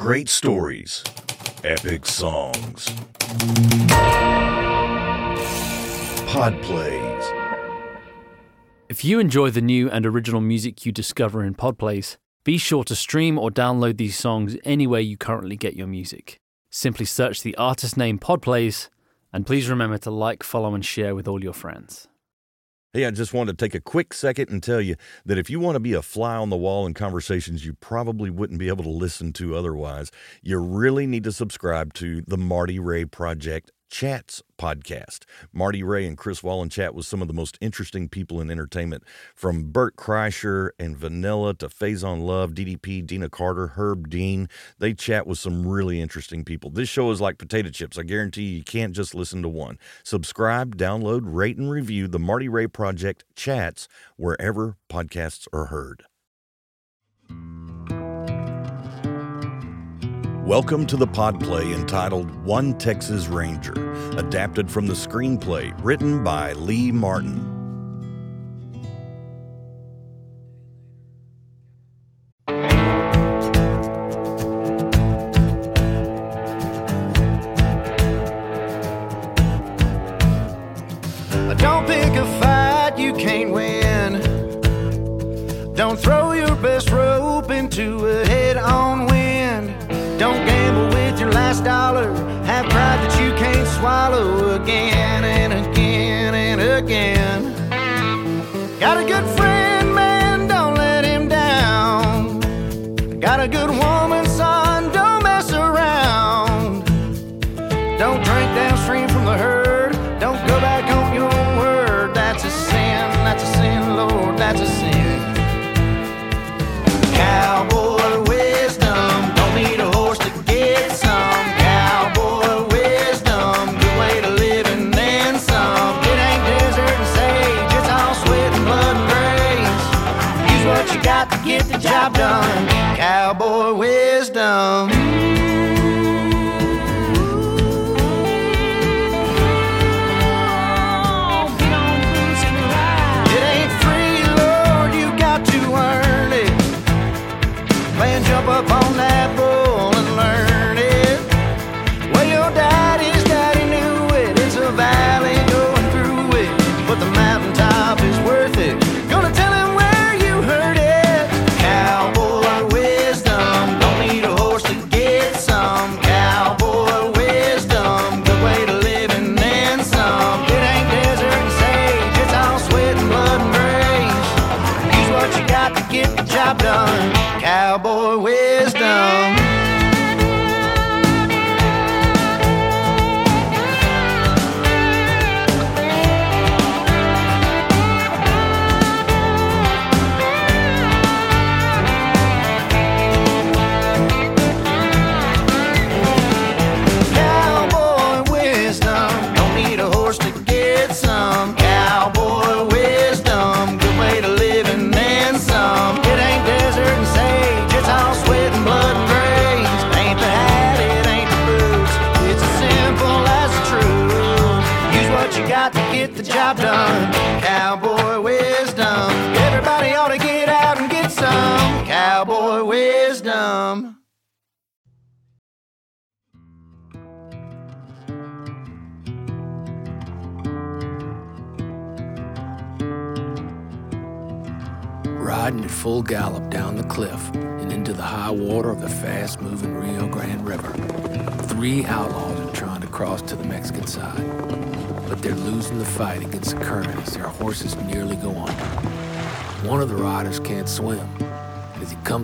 Great stories, epic songs, pod plays. If you enjoy the new and original music you discover in Podplays, be sure to stream or download these songs anywhere you currently get your music. Simply search the artist name Podplays, and please remember to like, follow, and share with all your friends. Hey, I just wanted to take a quick second and tell you that if you want to be a fly on the wall in conversations you probably wouldn't be able to listen to otherwise, you really need to subscribe to the Marty Ray Project Chats podcast. Marty Ray and Chris Wallen chat with some of the most interesting people in entertainment, from Bert Kreischer and Vanilla to Faizon Love, DDP, Dina Carter, Herb Dean. They chat with some really interesting people. This show is like potato chips. I guarantee you, you can't just listen to one. Subscribe, download, rate, and review the Marty Ray Project Chats wherever podcasts are heard. Welcome to the podplay entitled One Texas Ranger, adapted from the screenplay written by Lee Martin.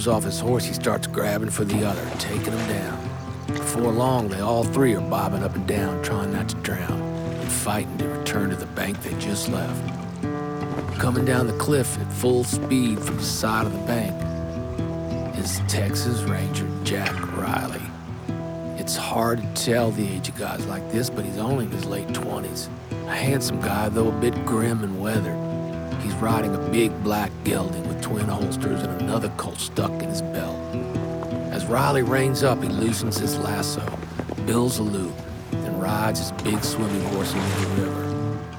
Off his horse, he starts grabbing for the other, taking him down. Before long, they all three are bobbing up and down, trying not to drown, and fighting to return to the bank they just left. Coming down the cliff at full speed from the side of the bank is Texas Ranger Jack Riley. It's hard to tell the age of guys like this, but he's only in his late 20s. A handsome guy, though a bit grim and weathered. He's riding a big black gelding twin holsters and another Colt stuck in his belt. As Riley reins up, he loosens his lasso, bills a loop, then rides his big swimming horse into the river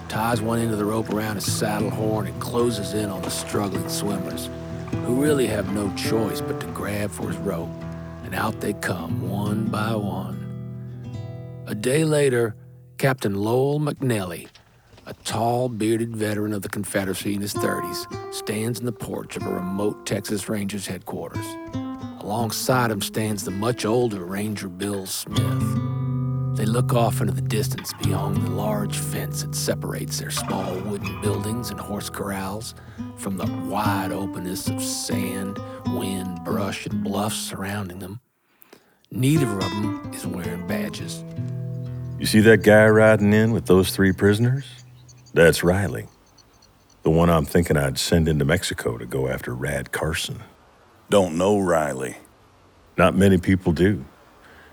ties one end of the rope around his saddle horn and closes in on the struggling swimmers, who really have no choice but to grab for his rope and out they come one by one. A day later, Captain Lowell McNelly, tall, bearded veteran of the Confederacy in his 30s, stands in the porch of a remote Texas Rangers headquarters. Alongside him stands the much older Ranger Bill Smith. They look off into the distance beyond the large fence that separates their small wooden buildings and horse corrals from the wide openness of sand, wind, brush, and bluffs surrounding them. Neither of them is wearing badges. You see that guy riding in with those three prisoners? That's Riley. The one I'm thinking I'd send into Mexico to go after Rad Carson. Don't know Riley. Not many people do.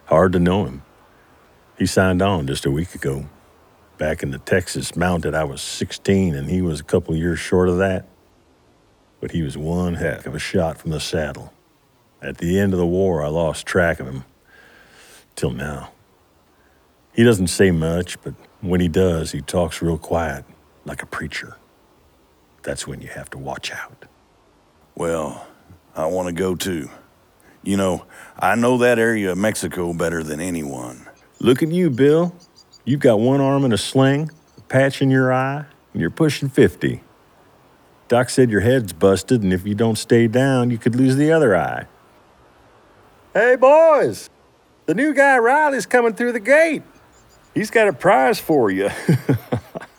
Hard to know him. He signed on just a week ago. Back in the Texas mounted, I was 16 and he was a couple years short of that. But he was one heck of a shot from the saddle. At the end of the war, I lost track of him. Till now. He doesn't say much, but when he does, he talks real quiet, like a preacher. That's when you have to watch out. Well, I want to go too. You know, I know that area of Mexico better than anyone. Look at you, Bill. You've got one arm in a sling, a patch in your eye, and you're pushing 50. Doc said your head's busted, and if you don't stay down, you could lose the other eye. Hey, boys! The new guy Riley's coming through the gate. He's got a prize for you.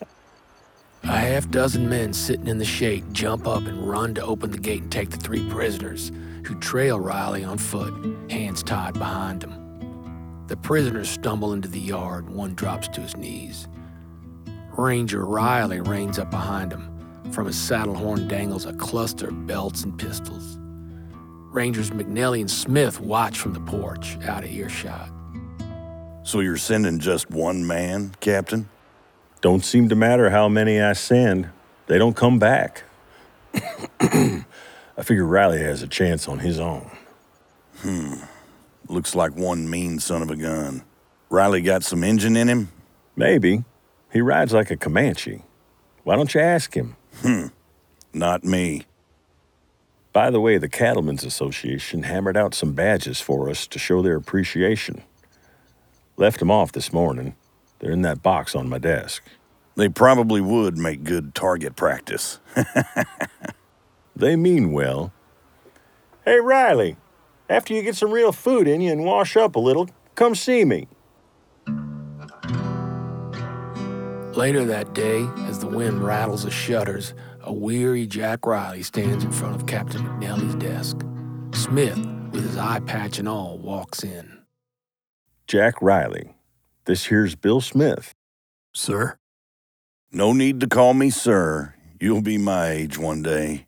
A half dozen men sitting in the shade jump up and run to open the gate and take the three prisoners, who trail Riley on foot, hands tied behind him. The prisoners stumble into the yard, one drops to his knees. Ranger Riley reins up behind him. From his saddle horn dangles a cluster of belts and pistols. Rangers McNelly and Smith watch from the porch, out of earshot. So you're sending just one man, Captain? Don't seem to matter how many I send, they don't come back. I figure Riley has a chance on his own. Hmm. Looks like one mean son of a gun. Riley got some engine in him? Maybe. He rides like a Comanche. Why don't you ask him? Hmm. Not me. By the way, the Cattlemen's Association hammered out some badges for us to show their appreciation. Left them off this morning. They're in that box on my desk. They probably would make good target practice. They mean well. Hey, Riley, after you get some real food in you and wash up a little, come see me. Later that day, as the wind rattles the shutters, a weary Jack Riley stands in front of Captain McNelly's desk. Smith, with his eye patch and all, walks in. Jack Riley. This here's Bill Smith. Sir? No need to call me sir. You'll be my age one day.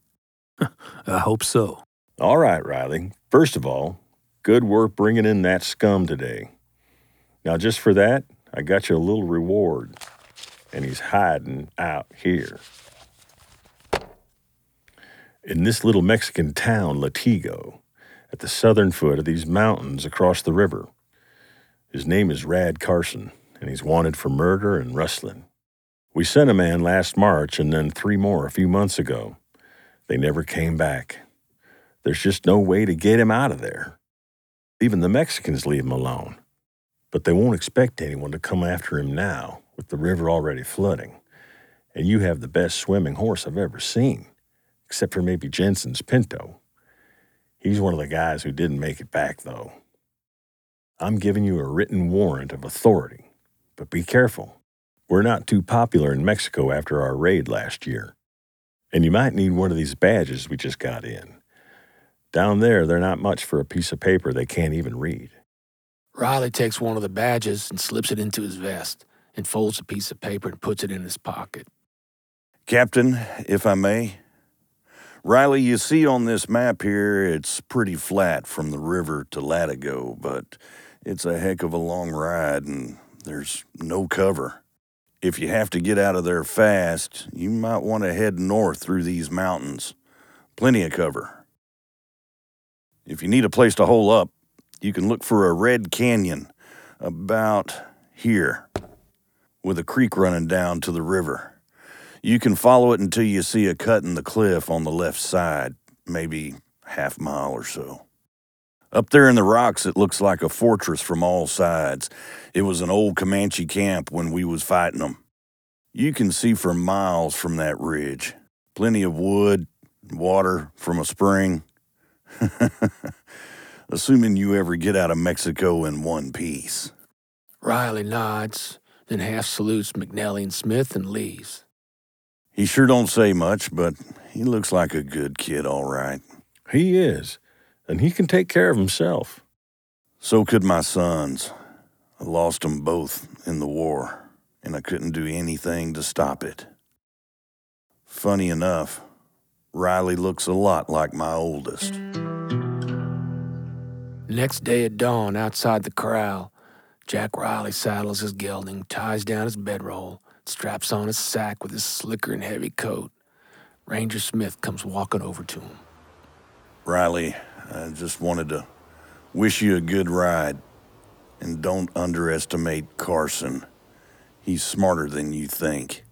I hope so. All right, Riley. First of all, good work bringing in that scum today. Now, just for that, I got you a little reward. And he's hiding out here. In this little Mexican town, Latigo, at the southern foot of these mountains across the river. His name is Rad Carson, and he's wanted for murder and rustling. We sent a man last March and then three more a few months ago. They never came back. There's just no way to get him out of there. Even the Mexicans leave him alone. But they won't expect anyone to come after him now, with the river already flooding. And you have the best swimming horse I've ever seen, except for maybe Jensen's Pinto. He's one of the guys who didn't make it back, though. I'm giving you a written warrant of authority, but be careful. We're not too popular in Mexico after our raid last year. And you might need one of these badges we just got in. Down there, they're not much for a piece of paper they can't even read. Riley takes one of the badges and slips it into his vest and folds a piece of paper and puts it in his pocket. Captain, if I may. Riley, you see on this map here, it's pretty flat from the river to Latigo, but it's a heck of a long ride and there's no cover. If you have to get out of there fast, you might want to head north through these mountains. Plenty of cover. If you need a place to hole up, you can look for a red canyon about here with a creek running down to the river. You can follow it until you see a cut in the cliff on the left side, maybe half mile or so. Up there in the rocks, it looks like a fortress from all sides. It was an old Comanche camp when we was fighting them. You can see for miles from that ridge. Plenty of wood, water from a spring. Assuming you ever get out of Mexico in one piece. Riley nods, then half salutes McNelly and Smith and leaves. He sure don't say much, but he looks like a good kid, all right. He is, and he can take care of himself. So could my sons. I lost them both in the war, and I couldn't do anything to stop it. Funny enough, Riley looks a lot like my oldest. Next day at dawn, outside the corral, Jack Riley saddles his gelding, ties down his bedroll, straps on his sack with his slicker and heavy coat. Ranger Smith comes walking over to him. Riley, I just wanted to wish you a good ride. And don't underestimate Carson. He's smarter than you think.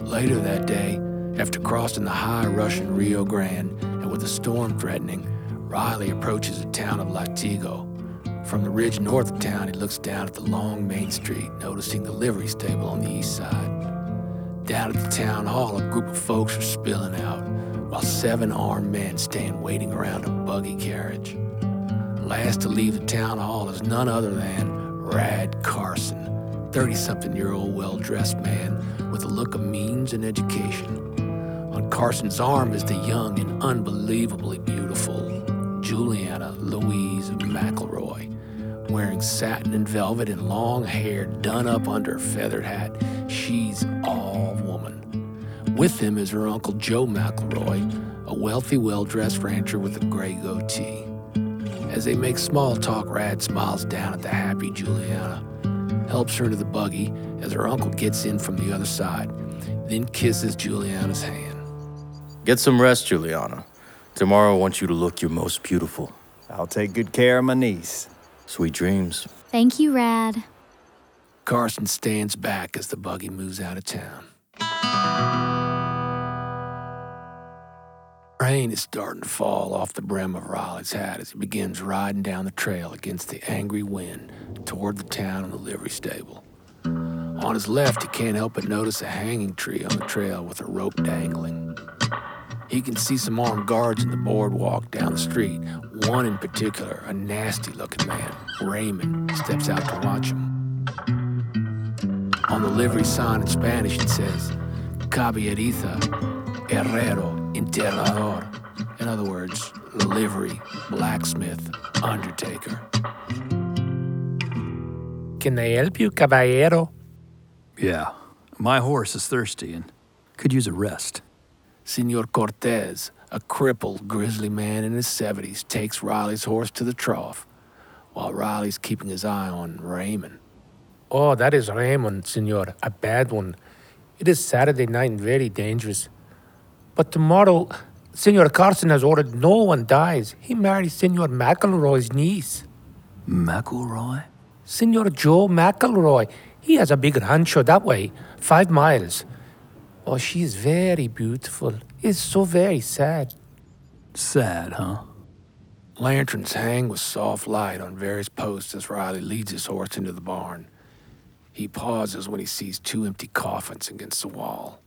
Later that day, after crossing the high Russian Rio Grande and with a storm threatening, Riley approaches the town of Latigo. From the ridge north of town, he looks down at the long main street, noticing the livery stable on the east side. Down at the town hall, a group of folks are spilling out, while seven armed men stand waiting around a buggy carriage. Last to leave the town hall is none other than Rad Carson, 30 something year old well dressed man with a look of means and education. On Carson's arm is the young and unbelievably beautiful Juliana Louise McElroy, wearing satin and velvet and long hair done up under a feathered hat. She's all woman. With him is her uncle Joe McElroy, a wealthy, well dressed rancher with a gray goatee. As they make small talk, Rad smiles down at the happy Juliana, helps her to the buggy as her uncle gets in from the other side, then kisses Juliana's hand. Get some rest, Juliana. Tomorrow I want you to look your most beautiful. I'll take good care of my niece. Sweet dreams. Thank you, Rad. Carson stands back as the buggy moves out of town. Rain is starting to fall off the brim of Riley's hat as he begins riding down the trail against the angry wind toward the town and the livery stable. On his left, he can't help but notice a hanging tree on the trail with a rope dangling. He can see some armed guards in the boardwalk down the street. One in particular, a nasty looking man, Raymond, steps out to watch him. On the livery sign in Spanish, it says, Caballeriza, Herrero, Enterrador. In other words, livery, blacksmith, undertaker. Can I help you, caballero? Yeah, my horse is thirsty and could use a rest. Senor Cortez, a crippled, grizzly man in his 70s, takes Riley's horse to the trough, while Riley's keeping his eye on Raymond. Oh, that is Raymond, senor. A bad one. It is Saturday night and very dangerous. But tomorrow, Senor Carson has ordered no one dies. He marries Senor McElroy's niece. McElroy? Senor Joe McElroy. He has a big rancho that way, five miles. Oh, she is very beautiful. It's so very sad. Sad, huh? Lanterns hang with soft light on various posts as Riley leads his horse into the barn. He pauses when he sees two empty coffins against the wall.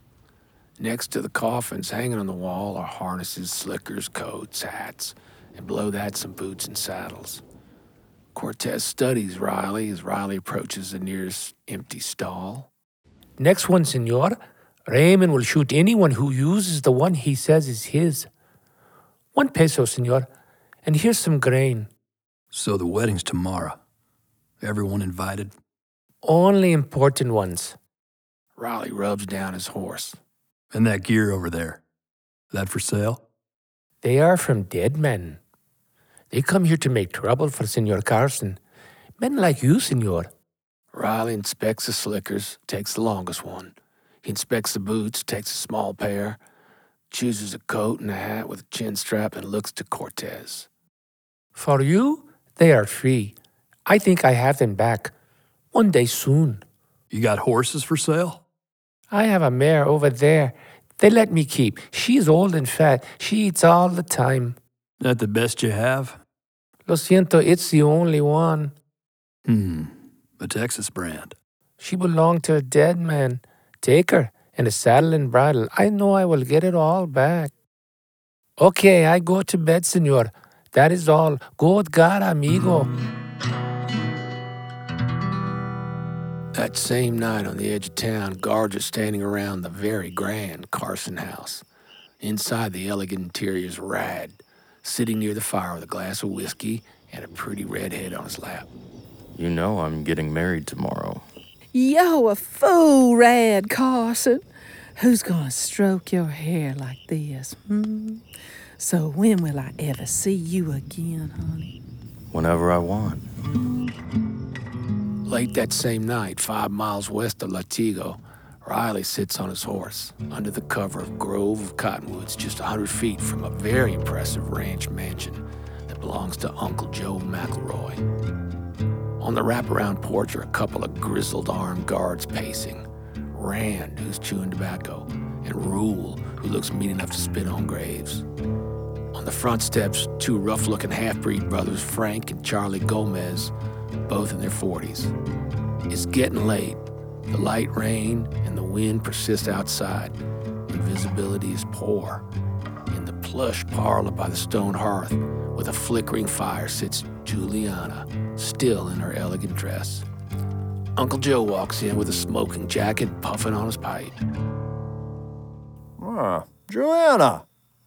Next to the coffins, hanging on the wall, are harnesses, slickers, coats, hats, and below that, some boots and saddles. Cortez studies Riley as Riley approaches the nearest empty stall. Next one, senor. Raymond will shoot anyone who uses the one he says is his. One peso, senor. And here's some grain. So the wedding's tomorrow. Everyone invited? Only important ones. Riley rubs down his horse. And that gear over there? That for sale? They are from dead men. They come here to make trouble for Senor Carson. Men like you, senor. Riley inspects the slickers, takes the longest one. He inspects the boots, takes a small pair, chooses a coat and a hat with a chin strap, and looks to Cortez. For you, they are free. I think I have them back. One day soon. You got horses for sale? I have a mare over there. They let me keep. She's old and fat. She eats all the time. That the best you have? Lo siento, it's the only one. Hmm. A Texas brand. She belonged to a dead man. Take her, and a saddle and bridle. I know I will get it all back. Okay, I go to bed, senor. That is all. Go with God, amigo. That same night on the edge of town, guards are standing around the very grand Carson house. Inside, the elegant interior's Rad, sitting near the fire with a glass of whiskey and a pretty redhead on his lap. You know I'm getting married tomorrow. Yo, a fool, Rad Carson. Who's gonna stroke your hair like this? Hmm? So when will I ever see you again, honey? Whenever I want. Late that same night, five miles west of Latigo, Riley sits on his horse under the cover of a grove of cottonwoods just a hundred feet from a very impressive ranch mansion that belongs to Uncle Joe McElroy. On the wraparound porch are a couple of grizzled armed guards pacing. Rand, who's chewing tobacco, and Rule, who looks mean enough to spit on graves. On the front steps, two rough looking half breed brothers, Frank and Charlie Gomez, both in their 40s. It's getting late. The light rain and the wind persist outside, and visibility is poor. In the plush parlor by the stone hearth, with a flickering fire, sits Juliana, still in her elegant dress. Uncle Joe walks in with a smoking jacket, puffing on his pipe. Ah, Juliana,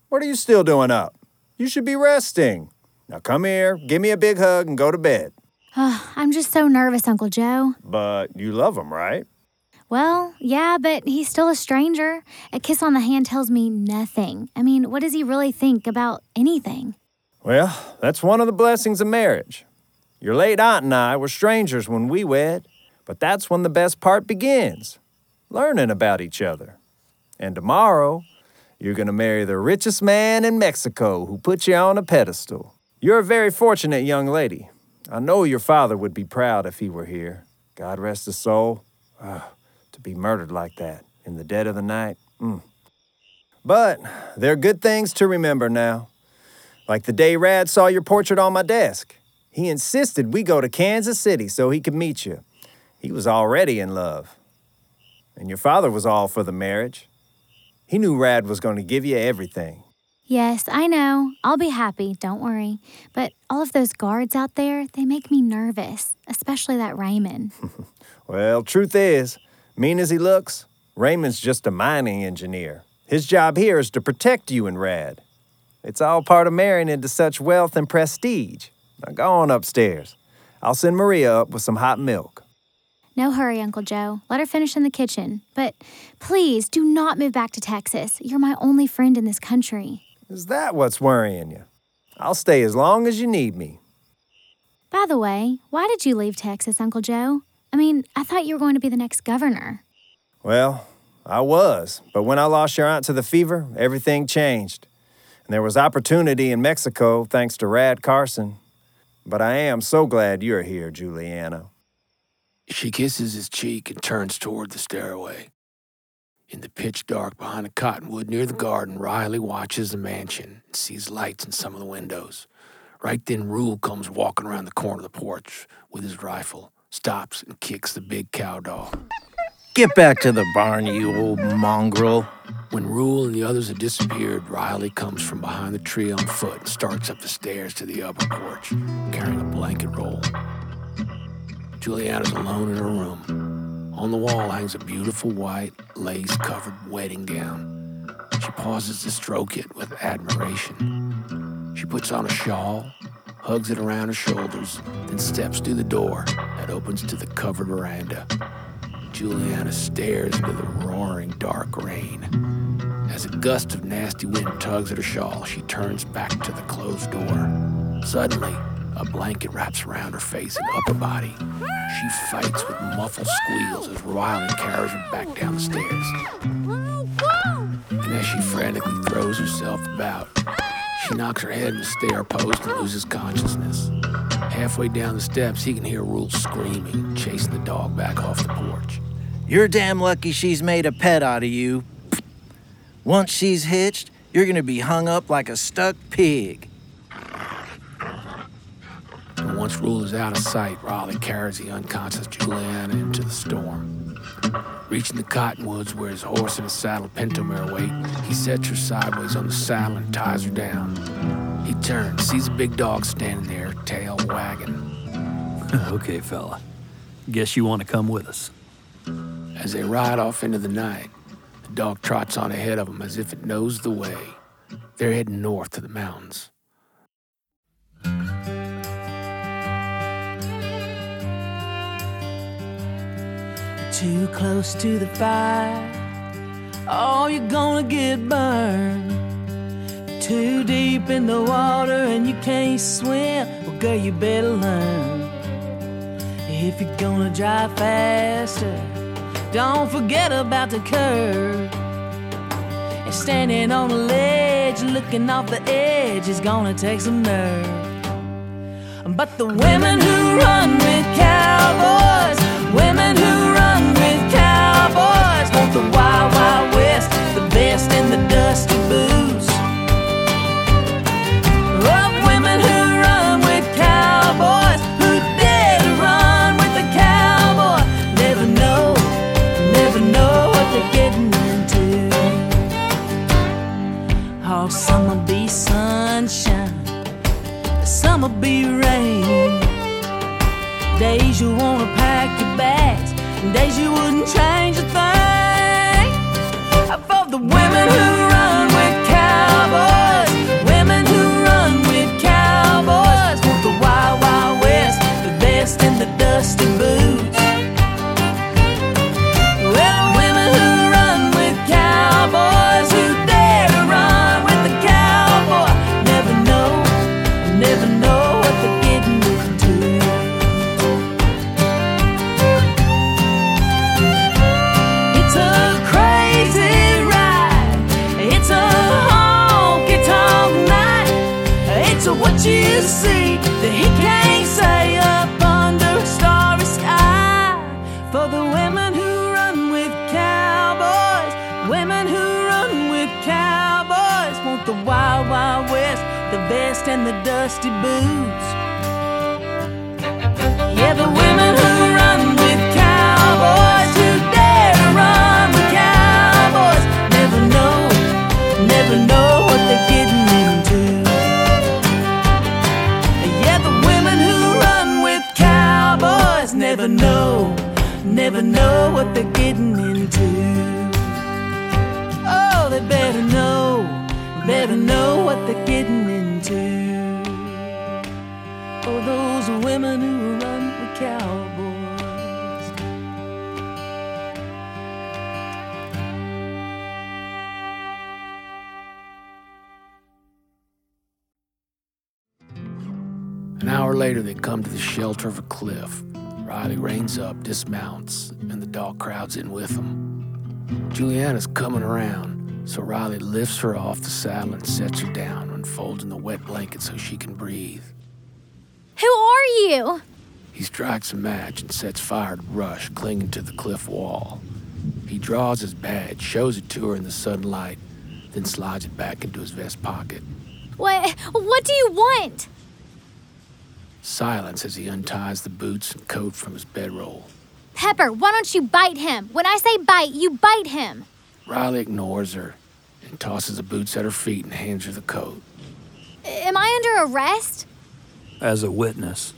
what are you still doing up? You should be resting. Now come here, give me a big hug, and go to bed. I'm just so nervous, Uncle Joe. But you love him, right? Well, yeah, but he's still a stranger. A kiss on the hand tells me nothing. I mean, what does he really think about anything? Well, that's one of the blessings of marriage. Your late aunt and I were strangers when we wed, but that's when the best part begins learning about each other. And tomorrow, you're going to marry the richest man in Mexico who put you on a pedestal. You're a very fortunate young lady. I know your father would be proud if he were here. God rest his soul. Ah, to be murdered like that in the dead of the night. Mm. But there are good things to remember now. Like the day Rad saw your portrait on my desk. He insisted we go to Kansas City so he could meet you. He was already in love. And your father was all for the marriage. He knew Rad was going to give you everything. Yes, I know. I'll be happy, don't worry. But all of those guards out there, they make me nervous, especially that Raymond. Well, truth is, mean as he looks, Raymond's just a mining engineer. His job here is to protect you and Rad. It's all part of marrying into such wealth and prestige. Now go on upstairs. I'll send Maria up with some hot milk. No hurry, Uncle Joe. Let her finish in the kitchen. But please do not move back to Texas. You're my only friend in this country. Is that what's worrying you? I'll stay as long as you need me. By the way, why did you leave Texas, Uncle Joe? I mean, I thought you were going to be the next governor. Well, I was, but when I lost your aunt to the fever, everything changed. And there was opportunity in Mexico thanks to Rad Carson. But I am so glad you're here, Juliana. She kisses his cheek and turns toward the stairway. In the pitch dark behind a cottonwood near the garden, Riley watches the mansion and sees lights in some of the windows. Right then, Rule comes walking around the corner of the porch with his rifle, stops and kicks the big cow dog. Get back to the barn, you old mongrel. When Rule and the others have disappeared, Riley comes from behind the tree on foot and starts up the stairs to the upper porch, carrying a blanket roll. Juliana's alone in her room. On the wall hangs a beautiful white, lace covered wedding gown. She pauses to stroke it with admiration. She puts on a shawl, hugs it around her shoulders, then steps through the door that opens to the covered veranda. Juliana stares into the roaring dark rain. As a gust of nasty wind tugs at her shawl, she turns back to the closed door. Suddenly, a blanket wraps around her face and upper body. She fights with muffled squeals as Riley carries her back down the stairs. And as she frantically throws herself about, she knocks her head in the stair post and loses consciousness. Halfway down the steps, he can hear Rule screaming, chasing the dog back off the porch. You're damn lucky she's made a pet out of you. Once she's hitched, you're gonna be hung up like a stuck pig. And once Rule is out of sight, Riley carries the unconscious Juliana into the storm. Reaching the cottonwoods where his horse and his saddle pinto mare wait, he sets her sideways on the saddle and ties her down. He turns, sees a big dog standing there, tail wagging. okay, fella. Guess you want to come with us. As they ride off into the night, the dog trots on ahead of them as if it knows the way. They're heading north to the mountains. Too close to the fire, oh, you're gonna get burned. Too deep in the water and you can't swim, well, girl, you better learn. If you're gonna drive faster, don't forget about the curve. And standing on a ledge, looking off the edge, is gonna take some nerve. But the women who run with cowboys, days you wouldn't change a thing. For the women who and dusty boots. Yeah, the women who run with cowboys, who dare to run with cowboys, never know, never know what they're getting into. Yeah, the women who run with cowboys never know, never know what they're getting into. Oh, they better know better know what they're getting into. Women who run cowboys. An hour later, they come to the shelter of a cliff. Riley reins up, dismounts, and the dog crowds in with him. Juliana's coming around, so Riley lifts her off the saddle and sets her down, unfolding the wet blanket so she can breathe. Who are you? He strikes a match and sets fire to brush clinging to the cliff wall. He draws his badge, shows it to her in the sudden light, then slides it back into his vest pocket. What what do you want? Silence as he unties the boots and coat from his bedroll. Pepper, why don't you bite him? When I say bite, you bite him. Riley ignores her and tosses the boots at her feet and hands her the coat. Am I under arrest? As a witness.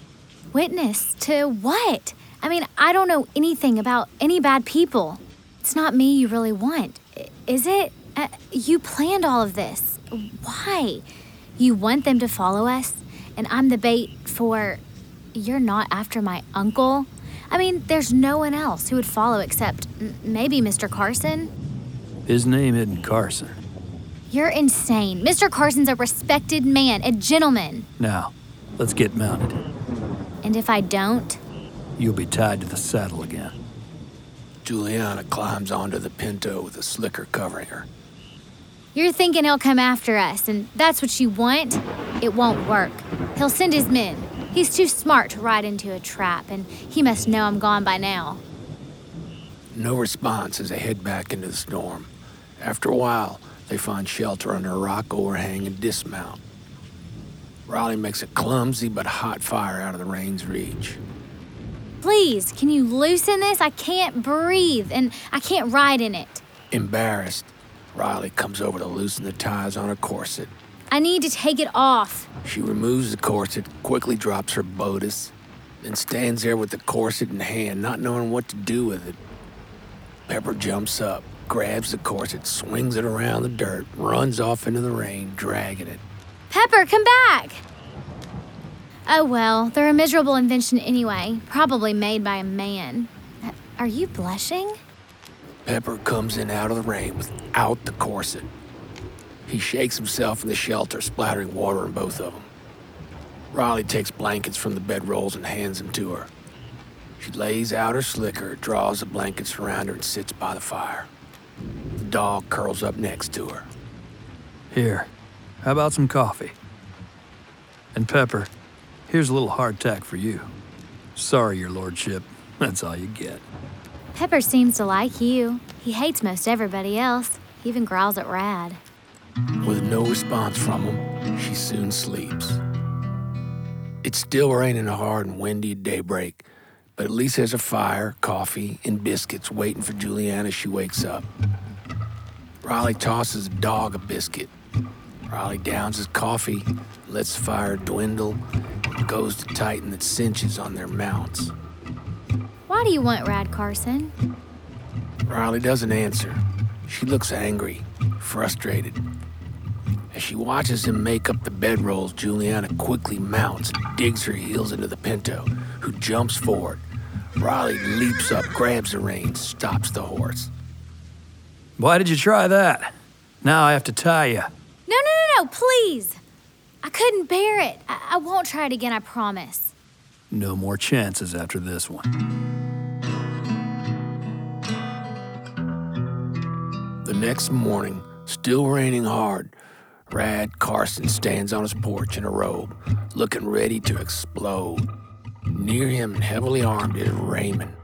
Witness to what? I mean, I don't know anything about any bad people. It's not me you really want, is it? Uh, you planned all of this. Why? You want them to follow us, and I'm the bait for. You're not after my uncle? I mean, there's no one else who would follow except m- maybe Mr. Carson. His name isn't Carson. You're insane. Mr. Carson's a respected man, a gentleman. Now, let's get mounted. And if I don't, You'll be tied to the saddle again. Juliana climbs onto the pinto with a slicker covering her. You're thinking he'll come after us, and that's what you want? It won't work. He'll send his men. He's too smart to ride into a trap, and he must know I'm gone by now. No response as they head back into the storm. After a while, they find shelter under a rock overhang and dismount. Riley makes a clumsy but hot fire out of the rain's reach. Please, can you loosen this? I can't breathe and I can't ride in it. Embarrassed, Riley comes over to loosen the ties on her corset. I need to take it off. She removes the corset, quickly drops her bodice, then stands there with the corset in hand, not knowing what to do with it. Pepper jumps up, grabs the corset, swings it around the dirt, runs off into the rain, dragging it. Pepper, come back! Oh well, they're a miserable invention anyway, probably made by a man. Are you blushing? Pepper comes in out of the rain without the corset. He shakes himself in the shelter, splattering water on both of them. Riley takes blankets from the bedrolls and hands them to her. She lays out her slicker, draws the blankets around her, and sits by the fire. The dog curls up next to her. Here, how about some coffee? And Pepper, here's a little hardtack for you. Sorry, your lordship. That's all you get. Pepper seems to like you. He hates most everybody else. He even growls at Rad. With no response from him, she soon sleeps. It's still raining hard and windy at daybreak, but at least there's a fire, coffee, and biscuits waiting for Juliana as she wakes up. Riley tosses a dog a biscuit. Riley downs his coffee, lets the fire dwindle, and goes to tighten the cinches on their mounts. Why do you want Rad Carson? Riley doesn't answer. She looks angry, frustrated. As she watches him make up the bedrolls, Juliana quickly mounts and digs her heels into the pinto, who jumps forward. Riley leaps up, grabs the reins, stops the horse. Why did you try that? Now I have to tie you. No, no, no, no, please! I couldn't bear it. I, I won't try it again, I promise. No more chances after this one. The next morning, still raining hard, Rad Carson stands on his porch in a robe, looking ready to explode. Near him, and heavily armed, is Raymond,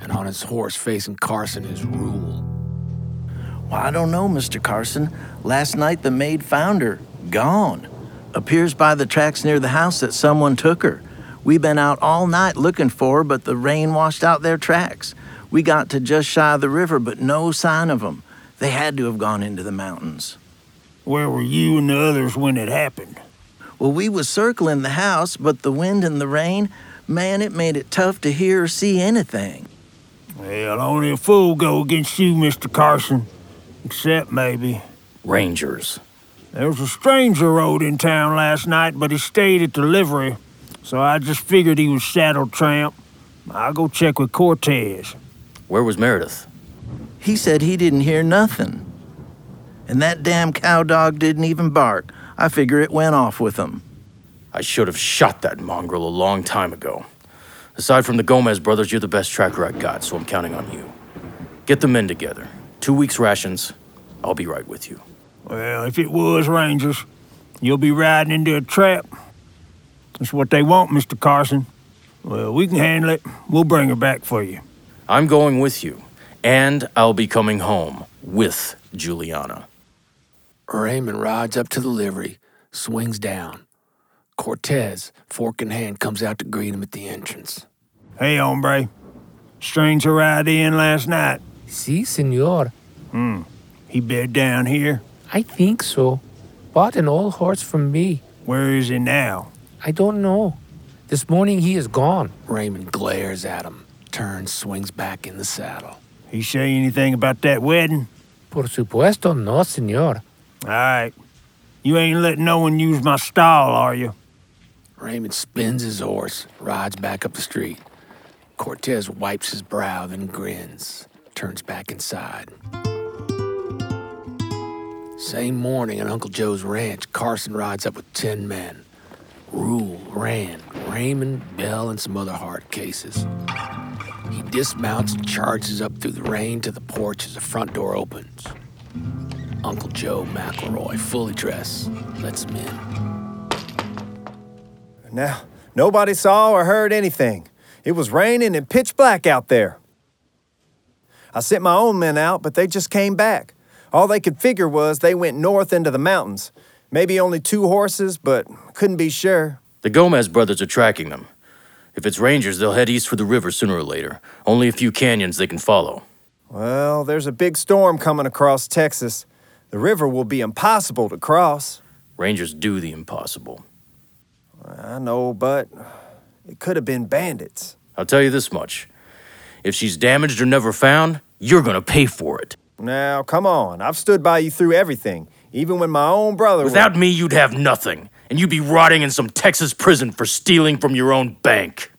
and on his horse facing Carson is Rule. Well, I don't know, Mr. Carson. Last night the maid found her, gone. Appears by the tracks near the house that someone took her. We've been out all night looking for her, but the rain washed out their tracks. We got to just shy of the river, but no sign of them. They had to have gone into the mountains. Where were you and the others when it happened? Well, we was circling the house, but the wind and the rain, man, it made it tough to hear or see anything. Well, only a fool go against you, Mr. Carson. Except maybe. Rangers. There was a stranger rode in town last night, but he stayed at the livery, so I just figured he was saddle tramp. I'll go check with Cortez. Where was Meredith? He said he didn't hear nothing. And that damn cow dog didn't even bark. I figure it went off with him. I should have shot that mongrel a long time ago. Aside from the Gomez brothers, you're the best tracker I got, so I'm counting on you. Get the men together. Two weeks' rations. I'll be right with you. Well, if it was Rangers, you'll be riding into a trap. That's what they want, Mr. Carson. Well, we can handle it. We'll bring her back for you. I'm going with you, and I'll be coming home with Juliana. Raymond rides up to the livery, swings down. Cortez, fork in hand, comes out to greet him at the entrance. Hey, hombre. Stranger ride in last night. Si, senor. Hmm. He bed down here? I think so. Bought an old horse from me. Where is he now? I don't know. This morning he is gone. Raymond glares at him, turns, swings back in the saddle. He say anything about that wedding? Por supuesto, no, senor. All right. You ain't letting no one use my stall, are you? Raymond spins his horse, rides back up the street. Cortez wipes his brow, then grins, turns back inside. Same morning at Uncle Joe's ranch, Carson rides up with 10 men. Rule, Rand, Raymond, Bell, and some other hard cases. He dismounts and charges up through the rain to the porch as the front door opens. Uncle Joe McElroy, fully dressed, lets him in. Now, nobody saw or heard anything. It was raining and pitch black out there. I sent my own men out, but they just came back. All they could figure was they went north into the mountains. Maybe only two horses, but couldn't be sure. The Gomez brothers are tracking them. If it's Rangers, they'll head east for the river sooner or later. Only a few canyons they can follow. Well, there's a big storm coming across Texas. The river will be impossible to cross. Rangers do the impossible. I know, but it could have been bandits. I'll tell you this much. If she's damaged or never found, you're gonna pay for it. Now, come on. I've stood by you through everything, even when my own brother. was- Without me, you'd have nothing, and you'd be rotting in some Texas prison for stealing from your own bank.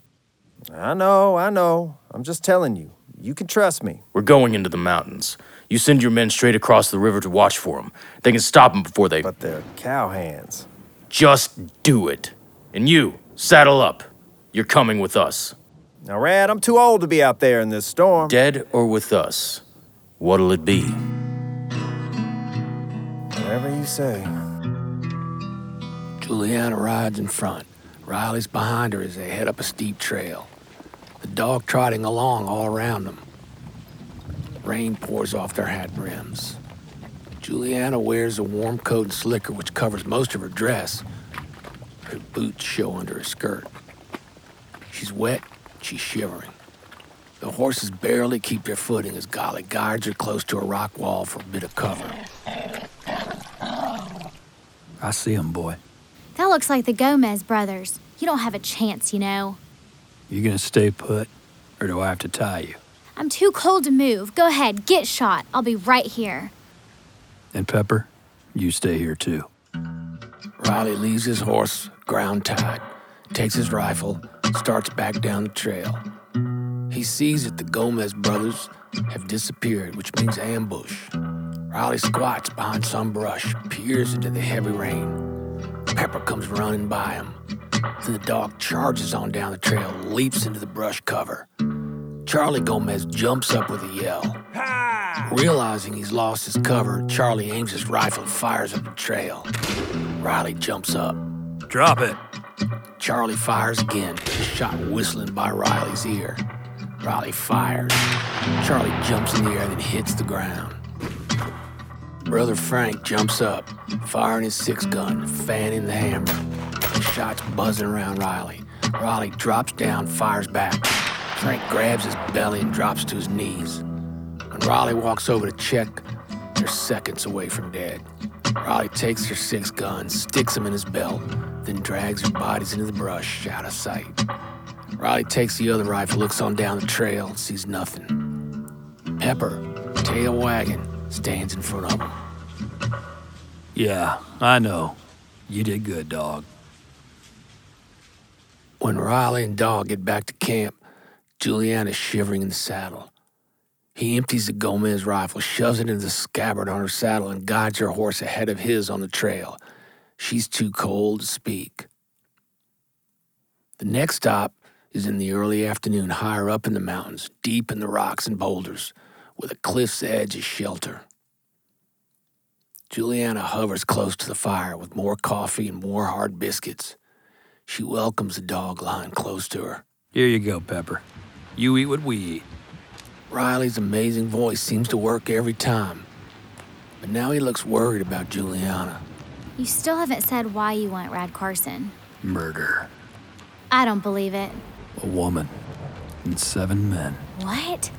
I know, I know. I'm just telling you. You can trust me. We're going into the mountains. You send your men straight across the river to watch for them. They can stop them before they. But they're cowhands. Just do it. And you, saddle up. You're coming with us. Now, Rad, I'm too old to be out there in this storm. Dead or with us? What'll it be? Whatever you say. Juliana rides in front. Riley's behind her as they head up a steep trail. The dog trotting along all around them. Rain pours off their hat brims. Juliana wears a warm coat and slicker which covers most of her dress. Her boots show under her skirt. She's wet, she's shivering. The horses barely keep their footing as Golly guides her close to a rock wall for a bit of cover. I see him, boy. That looks like the Gomez brothers. You don't have a chance, you know. You gonna stay put, or do I have to tie you? I'm too cold to move. Go ahead, get shot. I'll be right here. And Pepper, you stay here too. Riley leaves his horse ground tied, takes his rifle, starts back down the trail. He sees that the Gomez brothers have disappeared, which means ambush. Riley squats behind some brush, peers into the heavy rain. Pepper comes running by him. Then the dog charges on down the trail, leaps into the brush cover. Charlie Gomez jumps up with a yell. Realizing he's lost his cover, Charlie aims his rifle and fires up the trail. Riley jumps up. Drop it. Charlie fires again, shot whistling by Riley's ear. Riley fires. Charlie jumps in the air, and then hits the ground. Brother Frank jumps up, firing his six gun, fanning the hammer. The shots buzzing around Riley. Riley drops down, fires back. Frank grabs his belly and drops to his knees. When Riley walks over to check, they're seconds away from dead. Riley takes their six guns, sticks them in his belt, then drags their bodies into the brush, out of sight. Riley takes the other rifle, looks on down the trail, and sees nothing. Pepper, tail wagging, stands in front of him. Yeah, I know. You did good, dog. When Riley and Dog get back to camp, Juliana's shivering in the saddle. He empties the Gomez rifle, shoves it into the scabbard on her saddle, and guides her horse ahead of his on the trail. She's too cold to speak. The next stop is in the early afternoon, higher up in the mountains, deep in the rocks and boulders, with a cliff's edge as shelter. Juliana hovers close to the fire with more coffee and more hard biscuits. She welcomes the dog lying close to her. Here you go, Pepper. You eat what we eat. Riley's amazing voice seems to work every time. But now he looks worried about Juliana. You still haven't said why you want Rad Carson. Murder. I don't believe it. A woman. And seven men. What?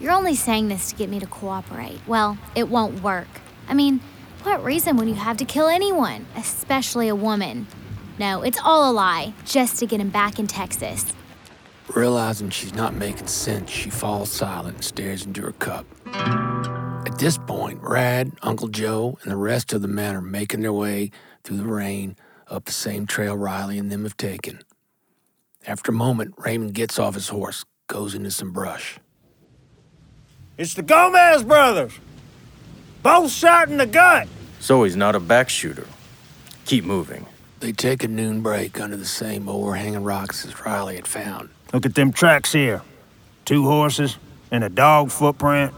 You're only saying this to get me to cooperate. Well, it won't work. I mean, what reason would you have to kill anyone, especially a woman? No, it's all a lie, just to get him back in Texas. Realizing she's not making sense, she falls silent and stares into her cup. At this point, Rad, Uncle Joe, and the rest of the men are making their way through the rain up the same trail Riley and them have taken. After a moment, Raymond gets off his horse, goes into some brush. It's the Gomez brothers. Both shot in the gut. So he's not a back shooter. Keep moving. They take a noon break under the same overhanging rocks as Riley had found. Look at them tracks here. Two horses and a dog footprint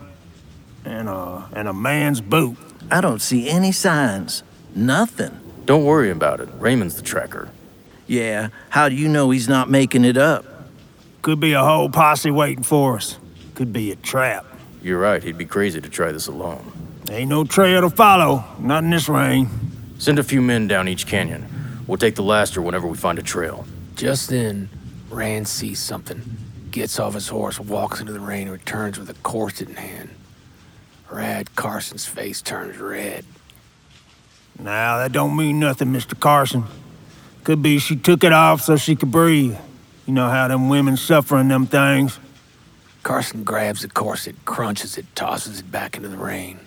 and a and a man's boot. I don't see any signs. Nothing. Don't worry about it. Raymond's the tracker. Yeah, how do you know he's not making it up? Could be a whole posse waiting for us. Could be a trap. You're right. He'd be crazy to try this alone. Ain't no trail to follow. Not in this rain. Send a few men down each canyon. We'll take the laster whenever we find a trail. Just then, Rand sees something, gets off his horse, walks into the rain, and returns with a corset in hand. Rad Carson's face turns red. Now, that don't mean nothing, Mr. Carson. Could be she took it off so she could breathe. You know how them women suffering them things. Carson grabs the corset, crunches it, tosses it back into the rain.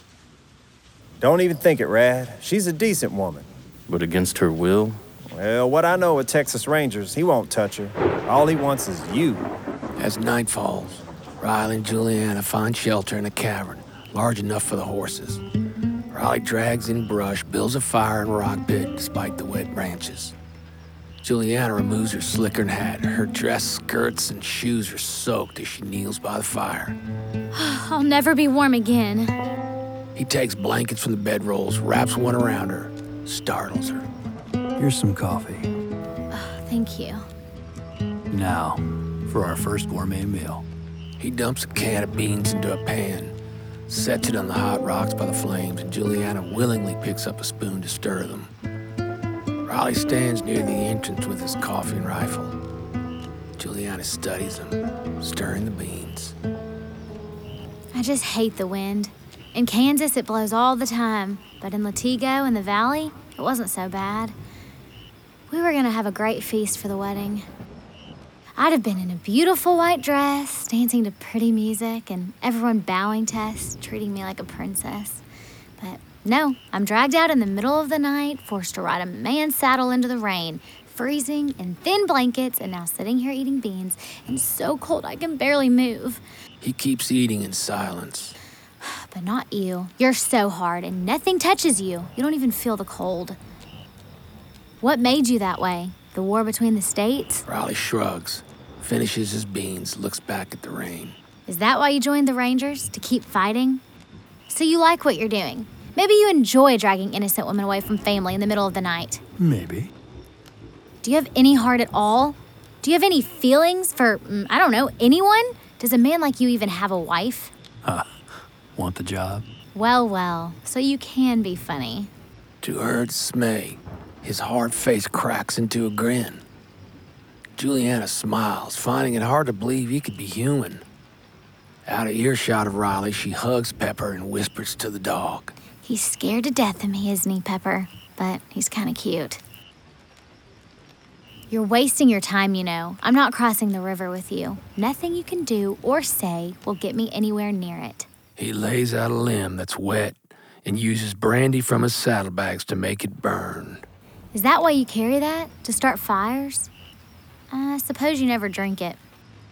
Don't even think it, Rad. She's a decent woman. But against her will? Well, what I know of Texas Rangers, he won't touch her. All he wants is you. As night falls, Riley and Juliana find shelter in a cavern large enough for the horses. Riley drags in brush, builds a fire in a rock pit despite the wet branches. Juliana removes her slicker and hat. Her dress, skirts, and shoes are soaked as she kneels by the fire. I'll never be warm again. He takes blankets from the bedrolls, wraps one around her, startles her. Here's some coffee. Ah, thank you. Now, for our first gourmet meal. He dumps a can of beans into a pan, sets it on the hot rocks by the flames, and Juliana willingly picks up a spoon to stir them. Riley stands near the entrance with his coffee and rifle. Juliana studies him, stirring the beans. I just hate the wind. In Kansas, it blows all the time, but in Latigo in the valley, it wasn't so bad. We were gonna have a great feast for the wedding. I'd have been in a beautiful white dress, dancing to pretty music, and everyone bowing to us, treating me like a princess. But no, I'm dragged out in the middle of the night, forced to ride a man's saddle into the rain, freezing in thin blankets, and now sitting here eating beans, and so cold I can barely move. He keeps eating in silence. But not you. You're so hard, and nothing touches you. You don't even feel the cold. What made you that way? The war between the states? Riley shrugs, finishes his beans, looks back at the rain. Is that why you joined the Rangers? To keep fighting? So you like what you're doing? Maybe you enjoy dragging innocent women away from family in the middle of the night. Maybe. Do you have any heart at all? Do you have any feelings for, mm, I don't know, anyone? Does a man like you even have a wife? Huh. Want the job? Well, well, so you can be funny. To her dismay, his hard face cracks into a grin. Juliana smiles, finding it hard to believe he could be human. Out of earshot of Riley, she hugs Pepper and whispers to the dog. He's scared to death of me, isn't he, Pepper? But he's kind of cute. You're wasting your time, you know. I'm not crossing the river with you. Nothing you can do or say will get me anywhere near it. He lays out a limb that's wet and uses brandy from his saddlebags to make it burn. Is that why you carry that? To start fires? I suppose you never drink it.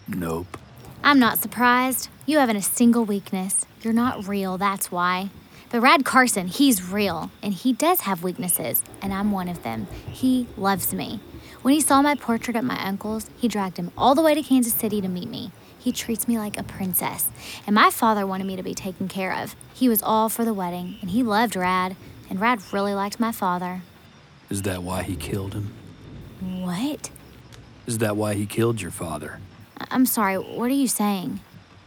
Nope. I'm not surprised. You haven't a single weakness. You're not real, that's why. But Rad Carson, he's real, and he does have weaknesses, and I'm one of them. He loves me. When he saw my portrait at my uncle's, he dragged him all the way to Kansas City to meet me. He treats me like a princess, and my father wanted me to be taken care of. He was all for the wedding, and he loved Rad, and Rad really liked my father. Is that why he killed him? What? Is that why he killed your father? I- I'm sorry, what are you saying?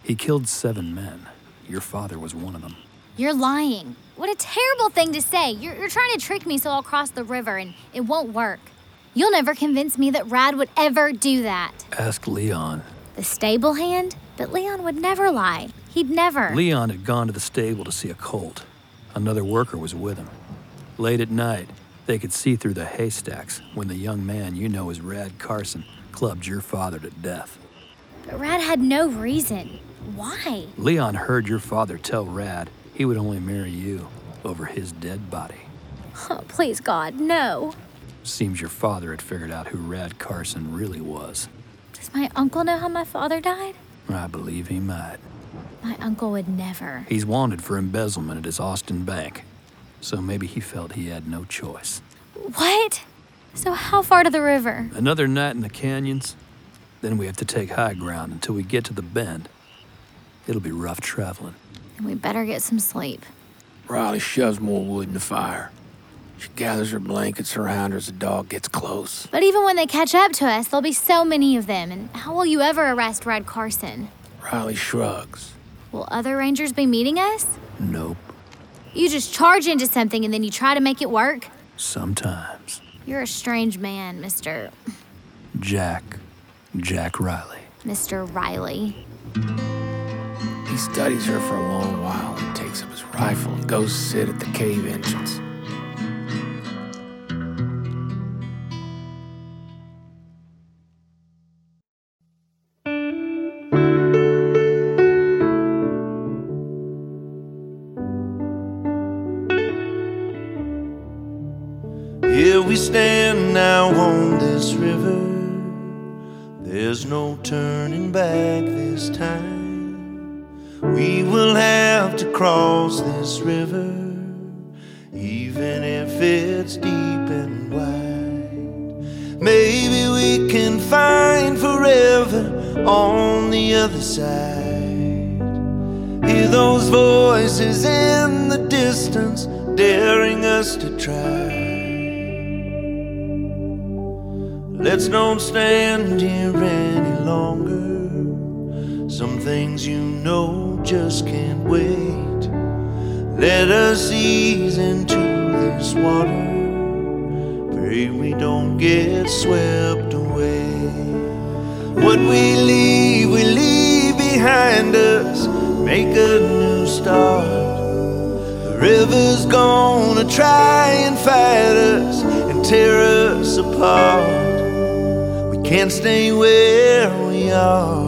He killed seven men. Your father was one of them. You're lying. What a terrible thing to say. You're, you're trying to trick me so I'll cross the river, and it won't work. You'll never convince me that Rad would ever do that. Ask Leon. The stable hand? But Leon would never lie. He'd never. Leon had gone to the stable to see a colt. Another worker was with him. Late at night, they could see through the haystacks when the young man you know as Rad Carson clubbed your father to death. But Rad had no reason. Why? Leon heard your father tell Rad he would only marry you over his dead body. Oh, please, God, no. Seems your father had figured out who Rad Carson really was. Does my uncle know how my father died? I believe he might. My uncle would never. He's wanted for embezzlement at his Austin bank, so maybe he felt he had no choice. What? So, how far to the river? Another night in the canyons, then we have to take high ground until we get to the bend. It'll be rough traveling. And we better get some sleep. Riley shoves more wood in the fire. She gathers her blankets around her as the dog gets close. But even when they catch up to us, there'll be so many of them. And how will you ever arrest Red Carson? Riley shrugs. Will other rangers be meeting us? Nope. You just charge into something and then you try to make it work? Sometimes. You're a strange man, Mr. Jack. Jack Riley. Mr. Riley. He studies her for a long while and takes up his rifle and goes sit at the cave entrance. This river. There's no turning back this time. We will have to cross this river, even if it's deep and wide. Maybe we can find forever on the other side. Hear those voices in the distance, daring us to try. Let's don't stand here any longer. Some things you know just can't wait. Let us ease into this water. Pray we don't get swept away. What we leave, we leave behind us. Make a new start. The river's gonna try and fight us and tear us apart. Can't stay where we are.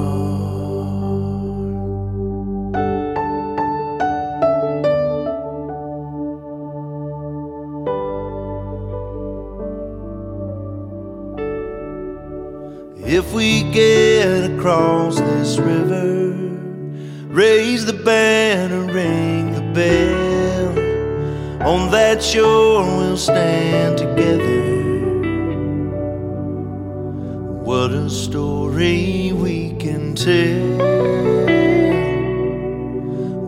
If we get across this river, raise the banner, ring the bell. On that shore we'll stand together. What a story we can tell.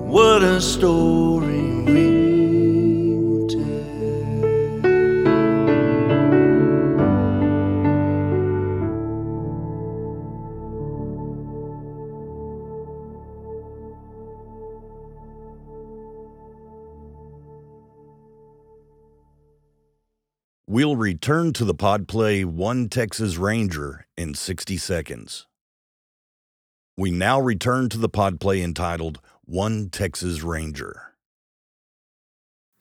What a story we'll We'll return to the pod play One Texas Ranger in 60 seconds. We now return to the pod play entitled One Texas Ranger.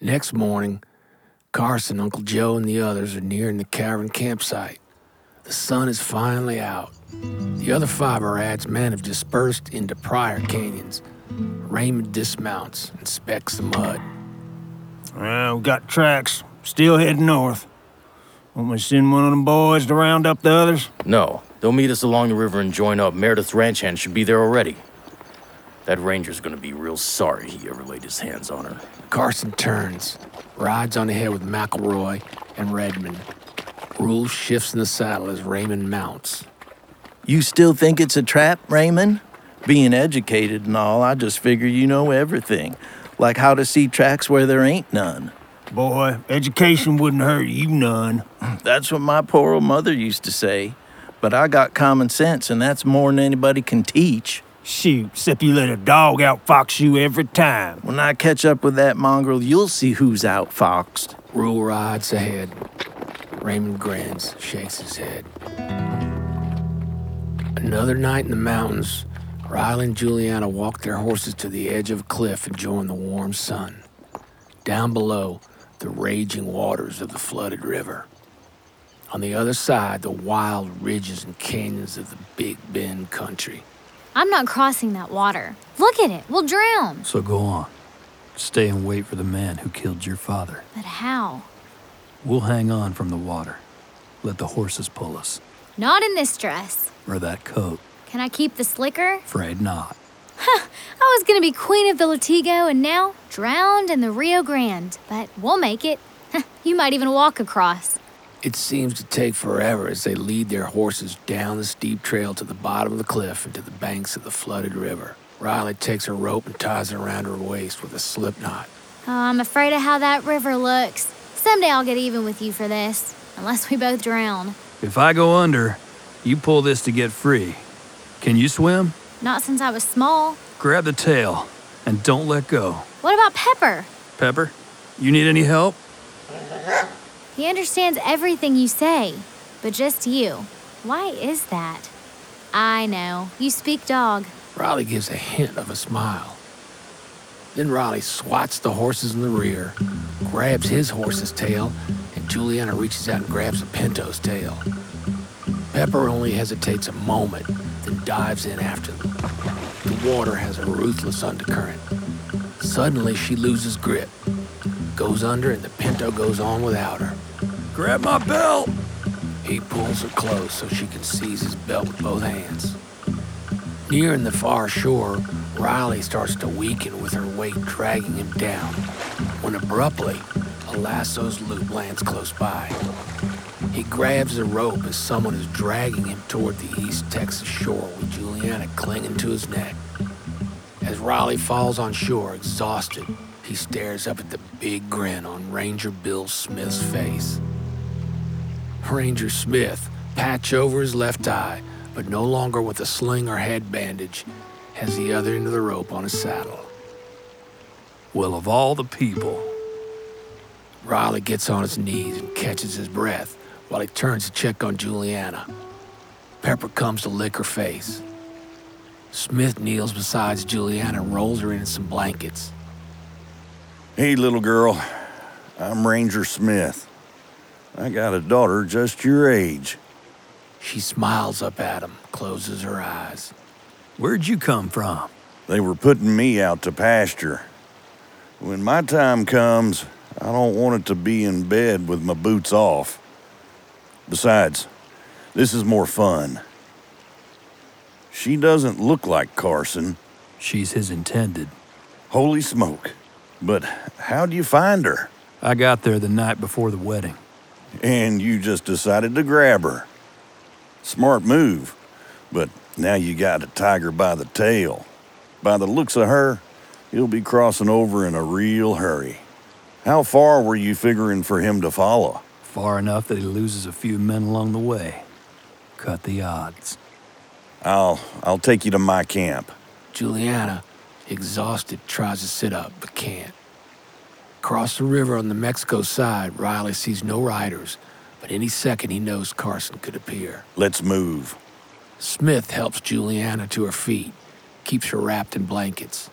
Next morning, Carson, Uncle Joe, and the others are nearing the caravan campsite. The sun is finally out. The other five Arad's men have dispersed into prior canyons. Raymond dismounts, and inspects the mud. Well, we got tracks. Still heading north. Want me to send one of them boys to round up the others? No, they'll meet us along the river and join up. Meredith ranch hand should be there already. That ranger's gonna be real sorry he ever laid his hands on her. Carson turns, rides on ahead with McElroy and Redmond. Rule shifts in the saddle as Raymond mounts. You still think it's a trap, Raymond? Being educated and all, I just figure you know everything. Like how to see tracks where there ain't none. Boy, education wouldn't hurt you none. That's what my poor old mother used to say. But I got common sense, and that's more than anybody can teach. Shoot, except you let a dog outfox you every time. When I catch up with that mongrel, you'll see who's outfoxed. Rule rides ahead. Raymond grins, shakes his head. Another night in the mountains, Riley and Juliana walk their horses to the edge of a cliff enjoying the warm sun. Down below, the raging waters of the flooded river. On the other side, the wild ridges and canyons of the Big Bend country. I'm not crossing that water. Look at it. We'll drown. So go on. Stay and wait for the man who killed your father. But how? We'll hang on from the water. Let the horses pull us. Not in this dress. Or that coat. Can I keep the slicker? Afraid not. I was gonna be queen of the Latigo and now drowned in the Rio Grande. But we'll make it. you might even walk across. It seems to take forever as they lead their horses down the steep trail to the bottom of the cliff and to the banks of the flooded river. Riley takes a rope and ties it around her waist with a slip knot. Oh, I'm afraid of how that river looks. Someday I'll get even with you for this, unless we both drown. If I go under, you pull this to get free. Can you swim? Not since I was small. Grab the tail and don't let go. What about Pepper? Pepper, you need any help? He understands everything you say, but just you. Why is that? I know. You speak dog. Riley gives a hint of a smile. Then Riley swats the horses in the rear, grabs his horse's tail, and Juliana reaches out and grabs the pinto's tail. Pepper only hesitates a moment, then dives in after them. The water has a ruthless undercurrent. Suddenly, she loses grip, goes under, and the pinto goes on without her. Grab my belt! He pulls her close so she can seize his belt with both hands. Nearing the far shore, Riley starts to weaken with her weight dragging him down, when abruptly, a lasso's loop lands close by. He grabs the rope as someone is dragging him toward the East Texas shore with Juliana clinging to his neck. As Riley falls on shore, exhausted, he stares up at the big grin on Ranger Bill Smith's face. Ranger Smith, patch over his left eye, but no longer with a sling or head bandage, has the other end of the rope on his saddle. Well, of all the people. Riley gets on his knees and catches his breath while he turns to check on Juliana. Pepper comes to lick her face. Smith kneels beside Juliana and rolls her in some blankets. Hey, little girl. I'm Ranger Smith. I got a daughter just your age. She smiles up at him, closes her eyes. Where'd you come from? They were putting me out to pasture. When my time comes, I don't want it to be in bed with my boots off. Besides, this is more fun. She doesn't look like Carson. She's his intended. Holy smoke. But how do you find her? I got there the night before the wedding. And you just decided to grab her. Smart move. But now you got a tiger by the tail. By the looks of her, he'll be crossing over in a real hurry. How far were you figuring for him to follow? Far enough that he loses a few men along the way. Cut the odds. I'll I'll take you to my camp. Juliana, exhausted, tries to sit up but can't. Across the river on the Mexico side, Riley sees no riders, but any second he knows Carson could appear. Let's move. Smith helps Juliana to her feet, keeps her wrapped in blankets.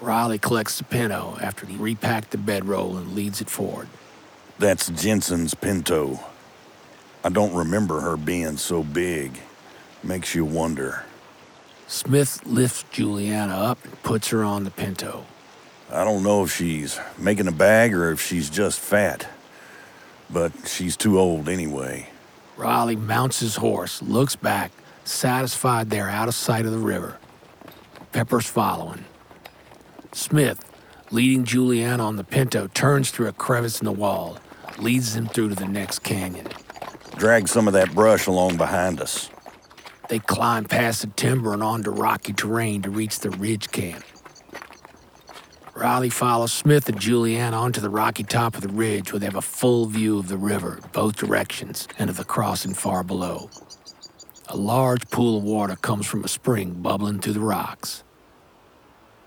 Riley collects the pinto after he repacked the bedroll and leads it forward. That's Jensen's Pinto. I don't remember her being so big. Makes you wonder. Smith lifts Juliana up and puts her on the pinto. I don't know if she's making a bag or if she's just fat. But she's too old anyway. Riley mounts his horse, looks back, satisfied they're out of sight of the river. Pepper's following. Smith, leading Juliana on the pinto, turns through a crevice in the wall, leads them through to the next canyon. Drag some of that brush along behind us. They climb past the timber and onto rocky terrain to reach the ridge camp. Riley follows Smith and Juliana onto the rocky top of the ridge where they have a full view of the river in both directions and of the crossing far below. A large pool of water comes from a spring bubbling through the rocks.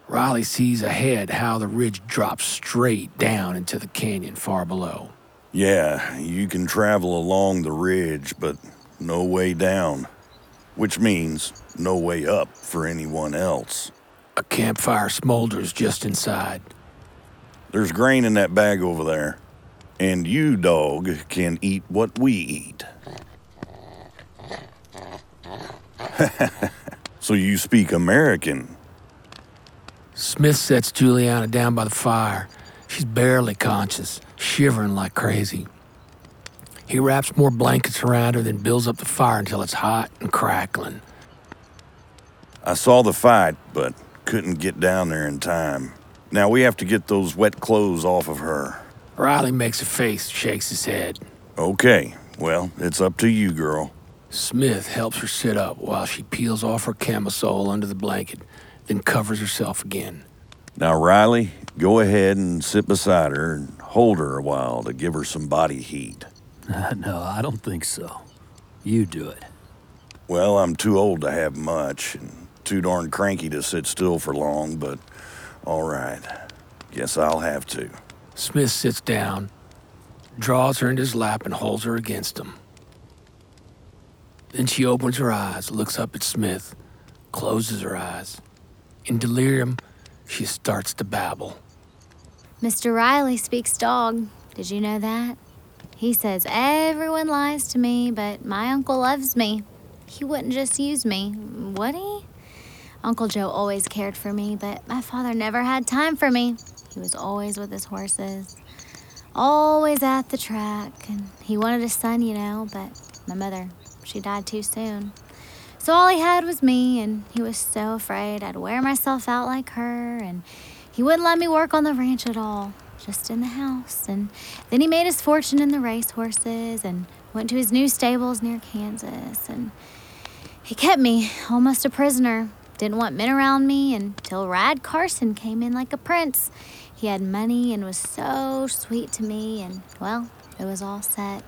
Riley sees ahead how the ridge drops straight down into the canyon far below. Yeah, you can travel along the ridge, but no way down. Which means no way up for anyone else. A campfire smolders just inside. There's grain in that bag over there. And you, dog, can eat what we eat. so you speak American? Smith sets Juliana down by the fire. She's barely conscious, shivering like crazy. He wraps more blankets around her, then builds up the fire until it's hot and crackling. I saw the fight, but couldn't get down there in time. Now we have to get those wet clothes off of her. Riley makes a face, shakes his head. Okay, well, it's up to you, girl. Smith helps her sit up while she peels off her camisole under the blanket, then covers herself again. Now, Riley, go ahead and sit beside her and hold her a while to give her some body heat. no, I don't think so. You do it. Well, I'm too old to have much and too darn cranky to sit still for long, but all right. Guess I'll have to. Smith sits down. draws her into his lap, and holds her against him. Then she opens her eyes, looks up at Smith, closes her eyes. In delirium, she starts to babble. Mr. Riley speaks dog. Did you know that? He says everyone lies to me, but my uncle loves me. He wouldn't just use me, would he? Uncle Joe always cared for me, but my father never had time for me. He was always with his horses, always at the track, and he wanted a son, you know, but my mother, she died too soon. So all he had was me, and he was so afraid I'd wear myself out like her, and he wouldn't let me work on the ranch at all, just in the house. And then he made his fortune in the race horses and went to his new stables near Kansas, and he kept me almost a prisoner. Didn't want men around me until Rad Carson came in like a prince. He had money and was so sweet to me, and well, it was all set.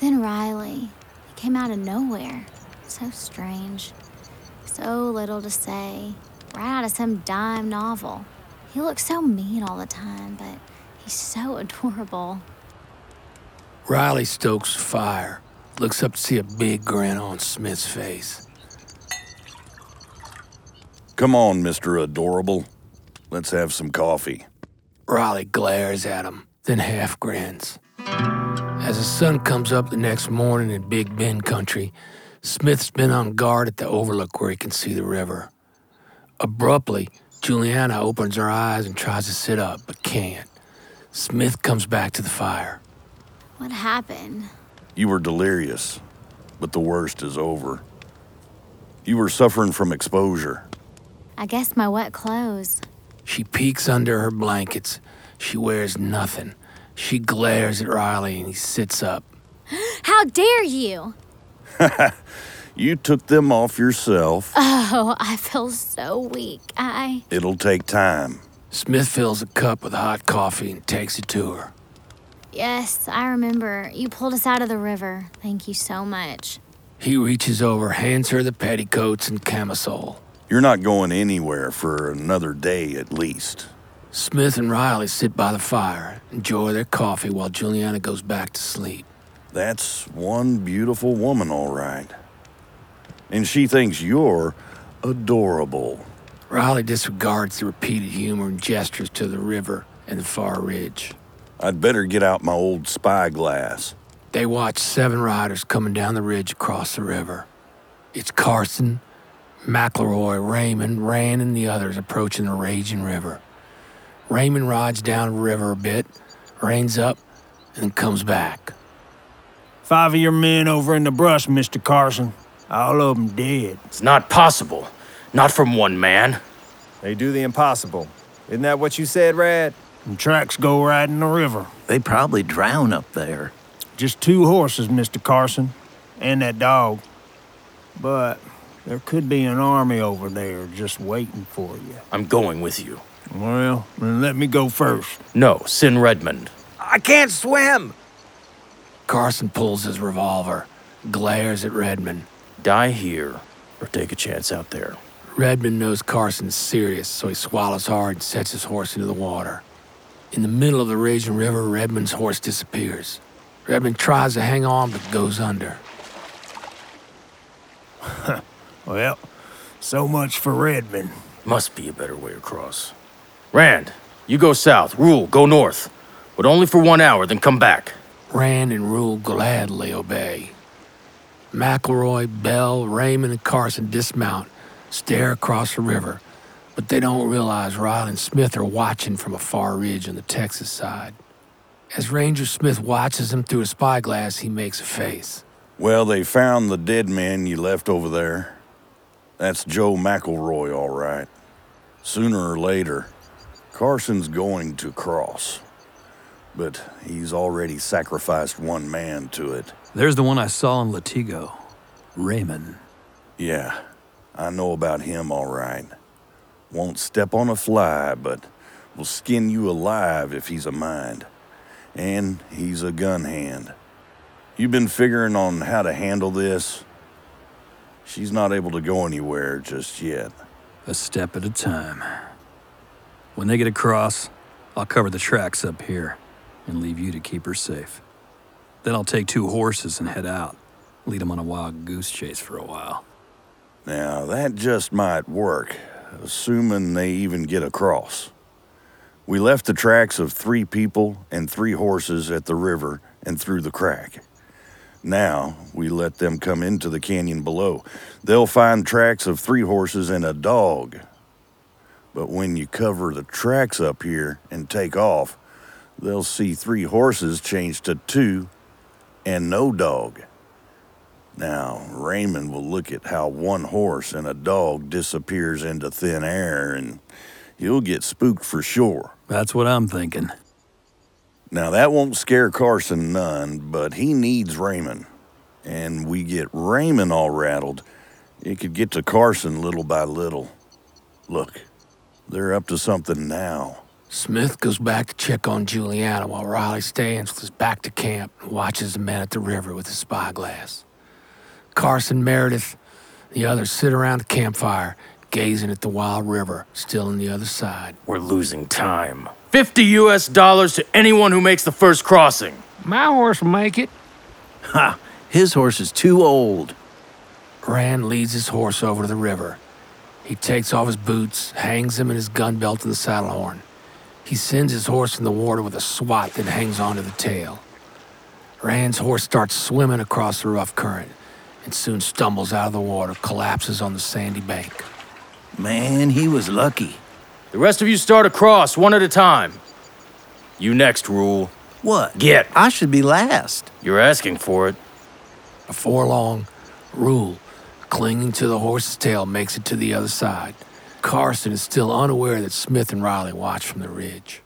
Then Riley, he came out of nowhere. So strange. So little to say. Right out of some dime novel. He looks so mean all the time, but he's so adorable. Riley stokes fire, looks up to see a big grin on Smith's face. Come on, Mr. Adorable. Let's have some coffee. Riley glares at him, then half grins. As the sun comes up the next morning in Big Bend country, Smith's been on guard at the overlook where he can see the river. Abruptly, Juliana opens her eyes and tries to sit up, but can't. Smith comes back to the fire. What happened? You were delirious, but the worst is over. You were suffering from exposure. I guess my wet clothes. She peeks under her blankets. She wears nothing. She glares at Riley and he sits up. How dare you? you took them off yourself. Oh, I feel so weak. I. It'll take time. Smith fills a cup with hot coffee and takes it to her. Yes, I remember. You pulled us out of the river. Thank you so much. He reaches over, hands her the petticoats and camisole. You're not going anywhere for another day at least. Smith and Riley sit by the fire, enjoy their coffee while Juliana goes back to sleep. That's one beautiful woman, all right. And she thinks you're adorable. Riley disregards the repeated humor and gestures to the river and the far ridge. I'd better get out my old spyglass. They watch seven riders coming down the ridge across the river. It's Carson, McElroy, Raymond, Rand, and the others approaching the raging river. Raymond rides down the river a bit, reins up, and comes back. Five of your men over in the brush, Mr. Carson. All of them dead. It's not possible. Not from one man. They do the impossible. Isn't that what you said, Rad? And tracks go right in the river. They probably drown up there. Just two horses, Mr. Carson, and that dog. But there could be an army over there just waiting for you. I'm going with you. Well, then let me go first. No, Sin Redmond. I can't swim! Carson pulls his revolver, glares at Redmond. Die here, or take a chance out there. Redmond knows Carson's serious, so he swallows hard and sets his horse into the water. In the middle of the raging river, Redmond's horse disappears. Redmond tries to hang on but goes under. well, so much for Redmond. Must be a better way across. Rand, you go south. Rule, go north. But only for one hour, then come back. Rand and Rule gladly obey. McElroy, Bell, Raymond, and Carson dismount, stare across the river, but they don't realize Riley and Smith are watching from a far ridge on the Texas side. As Ranger Smith watches them through a spyglass, he makes a face. Well, they found the dead man you left over there. That's Joe McElroy, all right. Sooner or later, Carson's going to cross. But he's already sacrificed one man to it. There's the one I saw in Latigo. Raymond. Yeah, I know about him all right. Won't step on a fly, but will skin you alive if he's a mind. And he's a gun hand. You've been figuring on how to handle this? She's not able to go anywhere just yet. A step at a time. When they get across, I'll cover the tracks up here. And leave you to keep her safe. Then I'll take two horses and head out, lead them on a wild goose chase for a while. Now, that just might work, assuming they even get across. We left the tracks of three people and three horses at the river and through the crack. Now, we let them come into the canyon below. They'll find tracks of three horses and a dog. But when you cover the tracks up here and take off, they'll see three horses change to two and no dog. Now, Raymond will look at how one horse and a dog disappears into thin air and he'll get spooked for sure. That's what I'm thinking. Now, that won't scare Carson none, but he needs Raymond. And we get Raymond all rattled, it could get to Carson little by little. Look, they're up to something now. Smith goes back to check on Juliana while Riley stands with his back to camp and watches the men at the river with his spyglass. Carson, Meredith, the others sit around the campfire, gazing at the wild river still on the other side. We're losing time. 50 US dollars to anyone who makes the first crossing. My horse will make it. Ha! His horse is too old. Rand leads his horse over to the river. He takes off his boots, hangs them in his gun belt in the saddle horn. He sends his horse in the water with a swat that hangs onto the tail. Rand's horse starts swimming across the rough current and soon stumbles out of the water, collapses on the sandy bank. Man, he was lucky. The rest of you start across, one at a time. You next, Rule. What? Get. I should be last. You're asking for it. Before long, Rule, clinging to the horse's tail, makes it to the other side. Carson is still unaware that Smith and Riley watch from the ridge.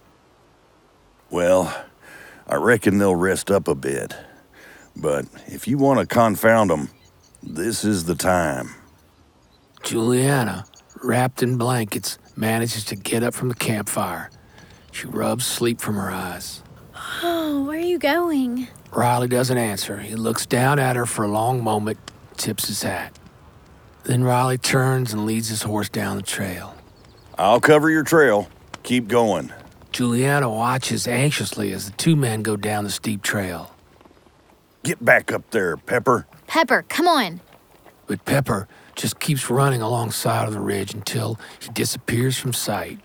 Well, I reckon they'll rest up a bit. But if you want to confound them, this is the time. Juliana, wrapped in blankets, manages to get up from the campfire. She rubs sleep from her eyes. Oh, where are you going? Riley doesn't answer. He looks down at her for a long moment, tips his hat. Then Riley turns and leads his horse down the trail. I'll cover your trail. Keep going. Juliana watches anxiously as the two men go down the steep trail. Get back up there, Pepper. Pepper, come on. But Pepper just keeps running alongside of the ridge until he disappears from sight.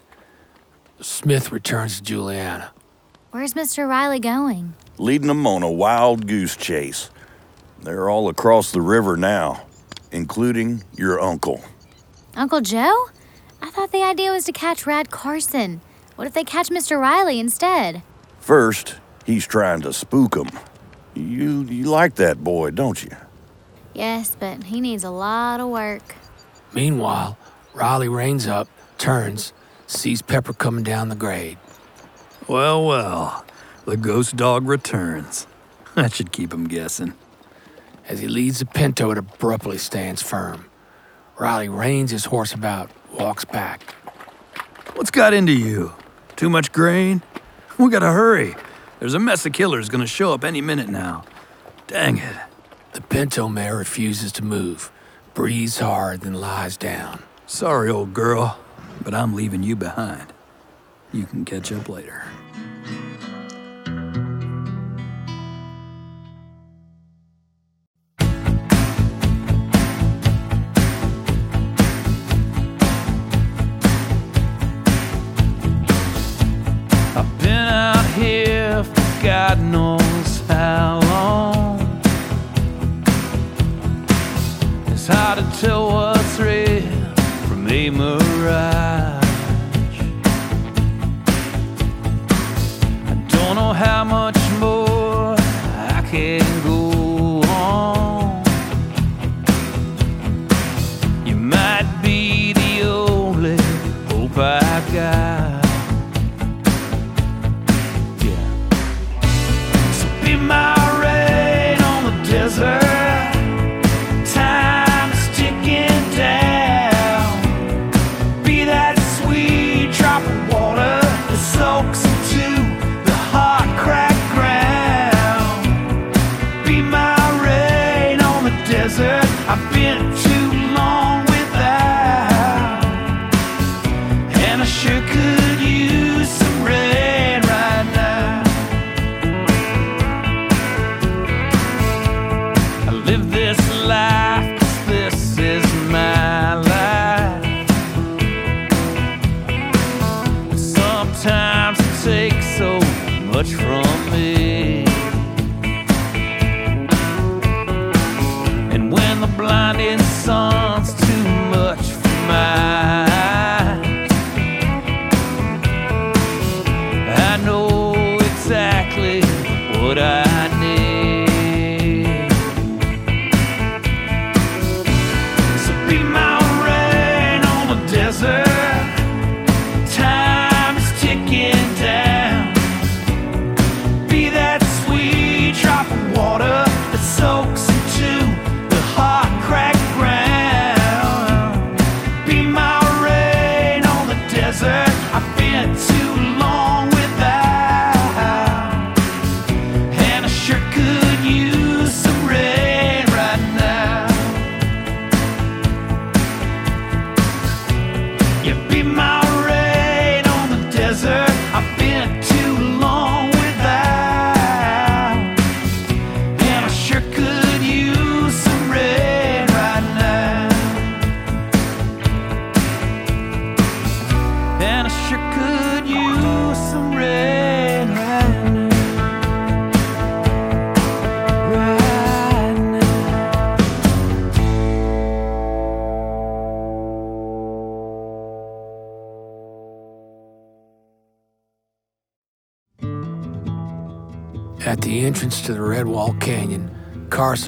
Smith returns to Juliana. Where's Mr. Riley going? Leading them on a wild goose chase. They're all across the river now, including your uncle. Uncle Joe? I thought the idea was to catch Rad Carson. What if they catch Mr. Riley instead? First, he's trying to spook 'em. You, you like that boy, don't you? Yes, but he needs a lot of work. Meanwhile, Riley reins up, turns, sees Pepper coming down the grade. Well, well, the ghost dog returns. That should keep him guessing. As he leads the pinto, it abruptly stands firm. Riley reins his horse about, walks back. What's got into you? Too much grain? We gotta hurry. There's a mess of killers gonna show up any minute now. Dang it. The pinto mare refuses to move, breathes hard, then lies down. Sorry, old girl, but I'm leaving you behind. You can catch up later. God knows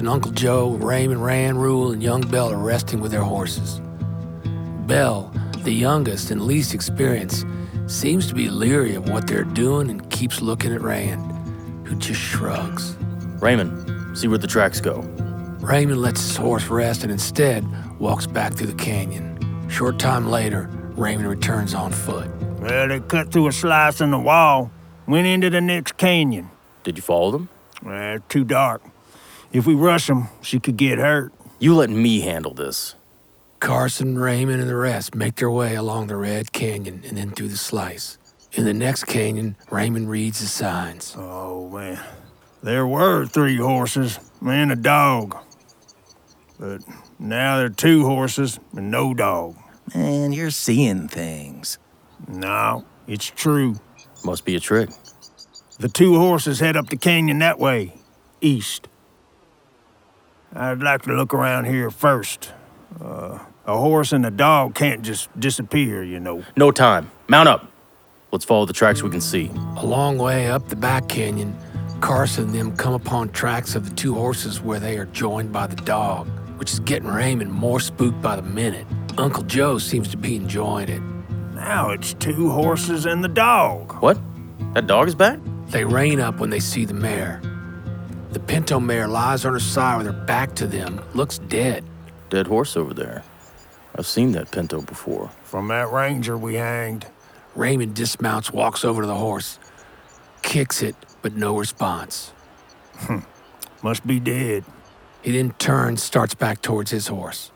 Carson, Uncle Joe, Raymond, Rand, Rule, and young Bell are resting with their horses. Bell, the youngest and least experienced, seems to be leery of what they're doing and keeps looking at Rand, who just shrugs. Raymond, see where the tracks go. Raymond lets his horse rest and instead walks back through the canyon. Short time later, Raymond returns on foot. Well, they cut through a slice in the wall, went into the next canyon. Did you follow them? Well, too dark. If we rush them, she could get hurt. You let me handle this. Carson, Raymond, and the rest make their way along the Red Canyon and then through the slice. In the next canyon, Raymond reads the signs. Oh, man. There were three horses and a dog. But now there are two horses and no dog. Man, you're seeing things. No, it's true. Must be a trick. The two horses head up the canyon that way, east. I'd like to look around here first. Uh, a horse and a dog can't just disappear, you know. No time. Mount up. Let's follow the tracks we can see. A long way up the back canyon, Carson and them come upon tracks of the two horses where they are joined by the dog, which is getting Raymond more spooked by the minute. Uncle Joe seems to be enjoying it. Now it's two horses and the dog. What? That dog is back? They rein up when they see the mare. The pinto mare lies on her side with her back to them, looks dead. Dead horse over there. I've seen that pinto before. From that ranger we hanged. Raymond dismounts, walks over to the horse, kicks it, but no response. Hmm. Must be dead. He then turns, starts back towards his horse.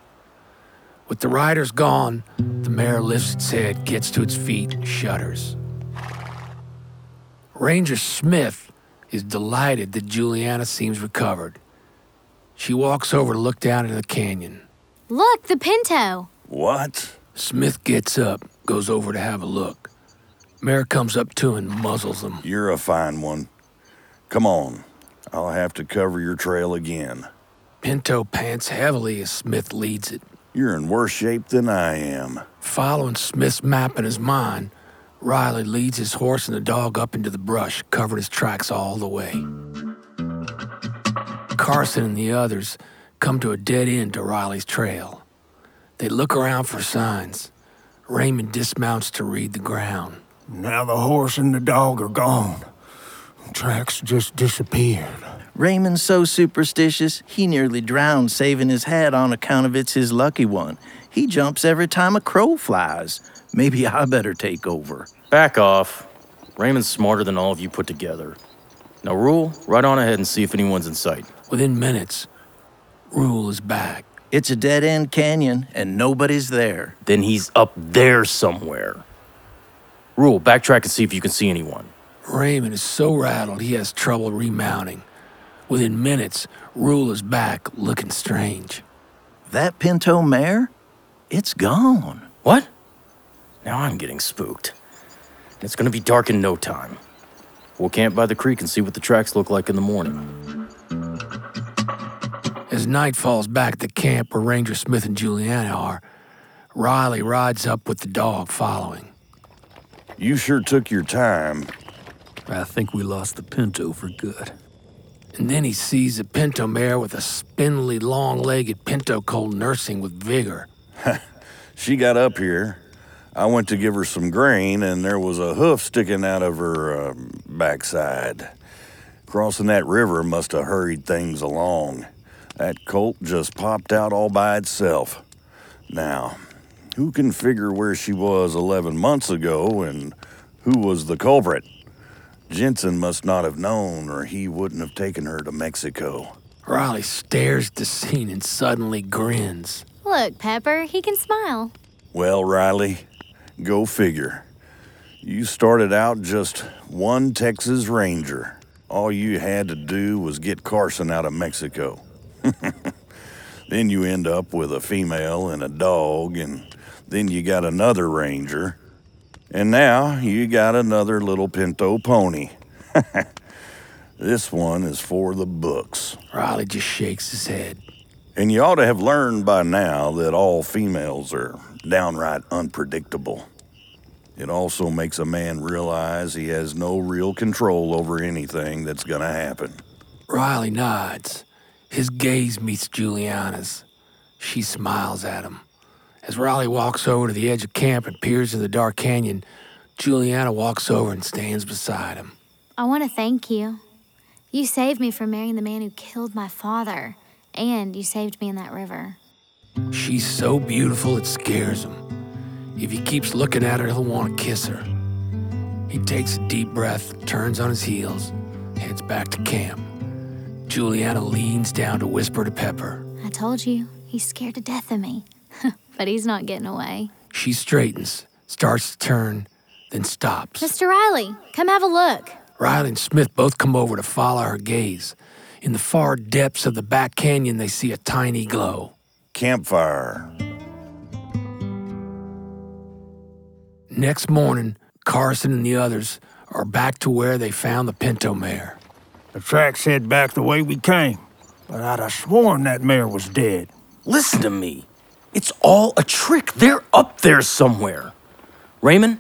With the riders gone, the mare lifts its head, gets to its feet, shudders. Ranger Smith is delighted that Juliana seems recovered. She walks over to look down into the canyon. Look, the Pinto. What? Smith gets up, goes over to have a look. Mare comes up to him and muzzles him. You're a fine one. Come on. I'll have to cover your trail again. Pinto pants heavily as Smith leads it. You're in worse shape than I am. Following Smith's map in his mind, Riley leads his horse and the dog up into the brush, covering his tracks all the way. Carson and the others come to a dead end to Riley's trail. They look around for signs. Raymond dismounts to read the ground. Now the horse and the dog are gone. Tracks just disappeared. Raymond's so superstitious, he nearly drowned saving his hat on account of it's his lucky one. He jumps every time a crow flies. Maybe I better take over. Back off. Raymond's smarter than all of you put together. Now, Rule, right on ahead and see if anyone's in sight. Within minutes, Rule is back. It's a dead end canyon, and nobody's there. Then he's up there somewhere. Rule, backtrack and see if you can see anyone. Raymond is so rattled he has trouble remounting. Within minutes, Rule is back, looking strange. That pinto mare? It's gone. What? Now I'm getting spooked. It's gonna be dark in no time. We'll camp by the creek and see what the tracks look like in the morning. As night falls back at the camp where Ranger Smith and Juliana are, Riley rides up with the dog following. You sure took your time. I think we lost the Pinto for good. And then he sees a pinto mare with a spindly, long legged pinto colt nursing with vigor. She got up here. I went to give her some grain, and there was a hoof sticking out of her uh, backside. Crossing that river must have hurried things along. That colt just popped out all by itself. Now, who can figure where she was 11 months ago and who was the culprit? Jensen must not have known, or he wouldn't have taken her to Mexico. Riley stares at the scene and suddenly grins. Look, Pepper, he can smile. Well, Riley, go figure. You started out just one Texas Ranger. All you had to do was get Carson out of Mexico. then you end up with a female and a dog, and then you got another Ranger. And now you got another little pinto pony. this one is for the books. Riley just shakes his head. And you ought to have learned by now that all females are downright unpredictable. It also makes a man realize he has no real control over anything that's gonna happen. Riley nods. His gaze meets Juliana's. She smiles at him. As Riley walks over to the edge of camp and peers into the dark canyon, Juliana walks over and stands beside him. I want to thank you. You saved me from marrying the man who killed my father, and you saved me in that river. She's so beautiful it scares him. If he keeps looking at her, he'll want to kiss her. He takes a deep breath, turns on his heels, heads back to camp. Juliana leans down to whisper to Pepper. I told you, he's scared to death of me. But he's not getting away. She straightens, starts to turn, then stops. Mr. Riley, come have a look. Riley and Smith both come over to follow her gaze. In the far depths of the back canyon, they see a tiny glow. Campfire. Next morning, Carson and the others are back to where they found the pinto mare. The tracks head back the way we came, but I'd have sworn that mare was dead. Listen to me. It's all a trick. They're up there somewhere. Raymond,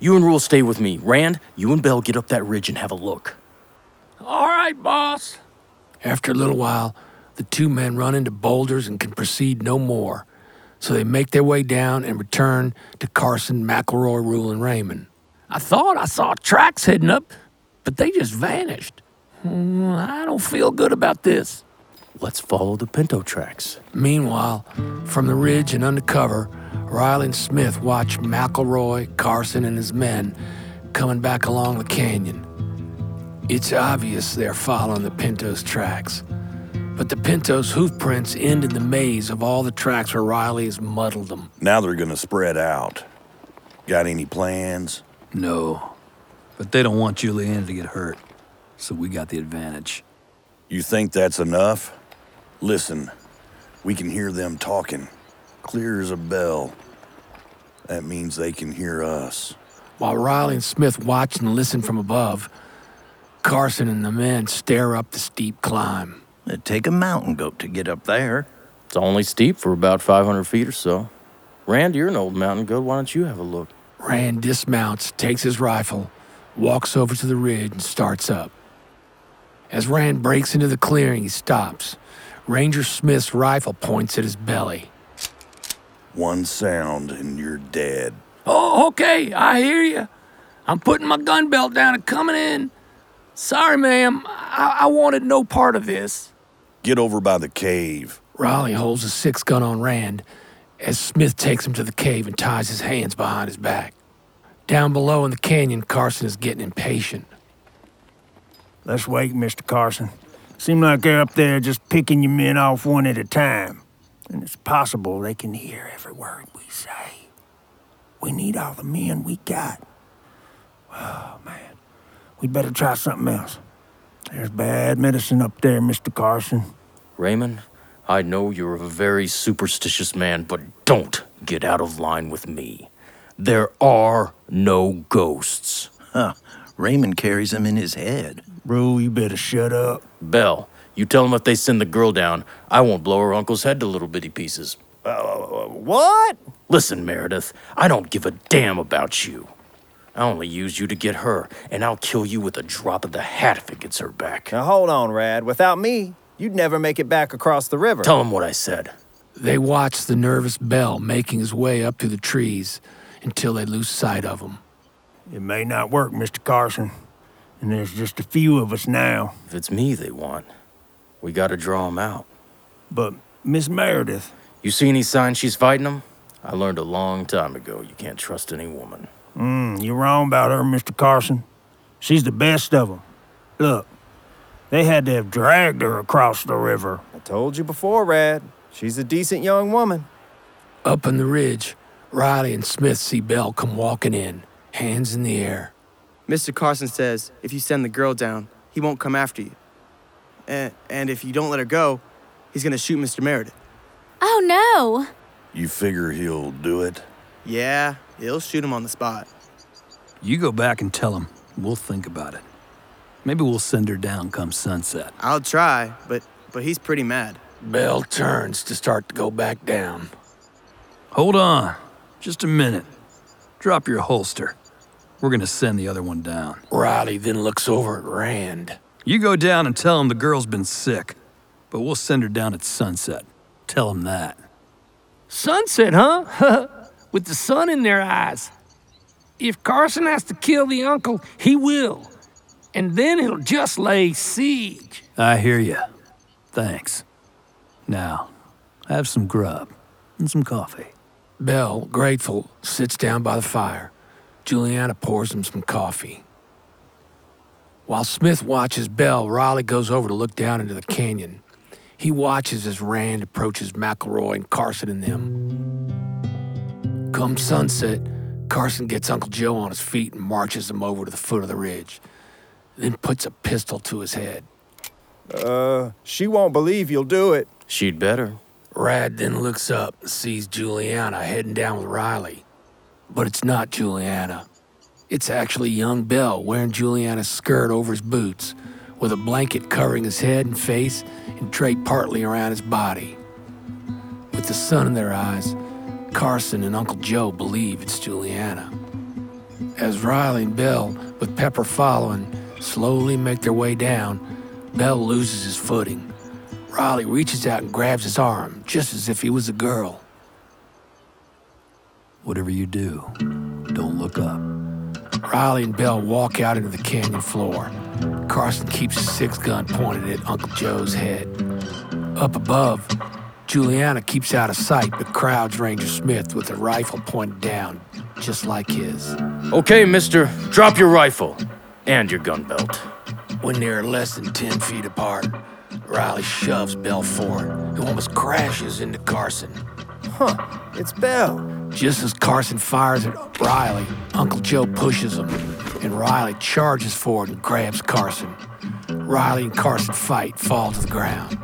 you and Rule stay with me. Rand, you and Bell get up that ridge and have a look. All right, boss. After a little while, the two men run into boulders and can proceed no more. So they make their way down and return to Carson, McElroy, Rule, and Raymond. I thought I saw tracks heading up, but they just vanished. Hmm, I don't feel good about this. Let's follow the pinto tracks. Meanwhile, from the ridge and undercover, Riley and Smith watch McElroy, Carson, and his men coming back along the canyon. It's obvious they're following the Pinto's tracks, but the Pinto's hoof prints end in the maze of all the tracks where Riley has muddled them. Now they're gonna spread out. Got any plans? No. But they don't want Juliana to get hurt, so we got the advantage. You think that's enough? Listen, we can hear them talking. Clear as a bell. That means they can hear us. While Riley and Smith watch and listen from above, Carson and the men stare up the steep climb. It'd take a mountain goat to get up there. It's only steep for about 500 feet or so. Rand, you're an old mountain goat. Why don't you have a look? Rand dismounts, takes his rifle, walks over to the ridge, and starts up. As Rand breaks into the clearing, he stops. Ranger Smith's rifle points at his belly. One sound and you're dead. Oh, okay, I hear you. I'm putting my gun belt down and coming in. Sorry, ma'am. I, I wanted no part of this. Get over by the cave. Riley holds a six gun on Rand as Smith takes him to the cave and ties his hands behind his back. Down below in the canyon, Carson is getting impatient. Let's wait, Mr. Carson. Seem like they're up there just picking your men off one at a time. And it's possible they can hear every word we say. We need all the men we got. Oh, man. We'd better try something else. There's bad medicine up there, Mr. Carson. Raymond, I know you're a very superstitious man, but don't get out of line with me. There are no ghosts. Huh. Raymond carries them in his head. Bro, you better shut up. Bell, you tell them if they send the girl down, I won't blow her uncle's head to little bitty pieces. Uh, what? Listen, Meredith, I don't give a damn about you. I only use you to get her, and I'll kill you with a drop of the hat if it gets her back. Now hold on, Rad. Without me, you'd never make it back across the river. Tell him what I said. They watch the nervous Bell making his way up through the trees until they lose sight of him. It may not work, Mr. Carson. And there's just a few of us now. If it's me they want, we gotta draw 'em out. But, Miss Meredith. You see any signs she's fighting them? I learned a long time ago you can't trust any woman. Mm, you're wrong about her, Mr. Carson. She's the best of them. Look, they had to have dragged her across the river. I told you before, Rad. She's a decent young woman. Up on the ridge, Riley and Smith see Bell come walking in, hands in the air. Mr. Carson says if you send the girl down, he won't come after you. And, and if you don't let her go, he's gonna shoot Mr. Meredith. Oh no! You figure he'll do it? Yeah, he'll shoot him on the spot. You go back and tell him. We'll think about it. Maybe we'll send her down come sunset. I'll try, but but he's pretty mad. Bell turns to start to go back down. Hold on. Just a minute. Drop your holster. We're gonna send the other one down. Riley then looks over at Rand. You go down and tell him the girl's been sick, but we'll send her down at sunset. Tell him that. Sunset, huh? With the sun in their eyes. If Carson has to kill the uncle, he will. And then he'll just lay siege. I hear you. Thanks. Now, have some grub and some coffee. Bell, grateful, sits down by the fire. Juliana pours him some coffee. While Smith watches Bell, Riley goes over to look down into the canyon. He watches as Rand approaches McElroy and Carson and them. Come sunset, Carson gets Uncle Joe on his feet and marches him over to the foot of the ridge, then puts a pistol to his head. Uh, she won't believe you'll do it. She'd better. Rad then looks up and sees Juliana heading down with Riley. But it's not Juliana. It's actually young Bell wearing Juliana's skirt over his boots, with a blanket covering his head and face and draped partly around his body. With the sun in their eyes, Carson and Uncle Joe believe it's Juliana. As Riley and Bell, with Pepper following, slowly make their way down, Bell loses his footing. Riley reaches out and grabs his arm, just as if he was a girl. Whatever you do, don't look up. Riley and Bell walk out into the canyon floor. Carson keeps his six gun pointed at Uncle Joe's head. Up above, Juliana keeps out of sight but crowds Ranger Smith with a rifle pointed down, just like his. Okay, mister, drop your rifle and your gun belt. When they're less than 10 feet apart, Riley shoves Bell forward, who almost crashes into Carson. Huh, it's Bell. Just as Carson fires at Riley, Uncle Joe pushes him, and Riley charges forward and grabs Carson. Riley and Carson fight, fall to the ground.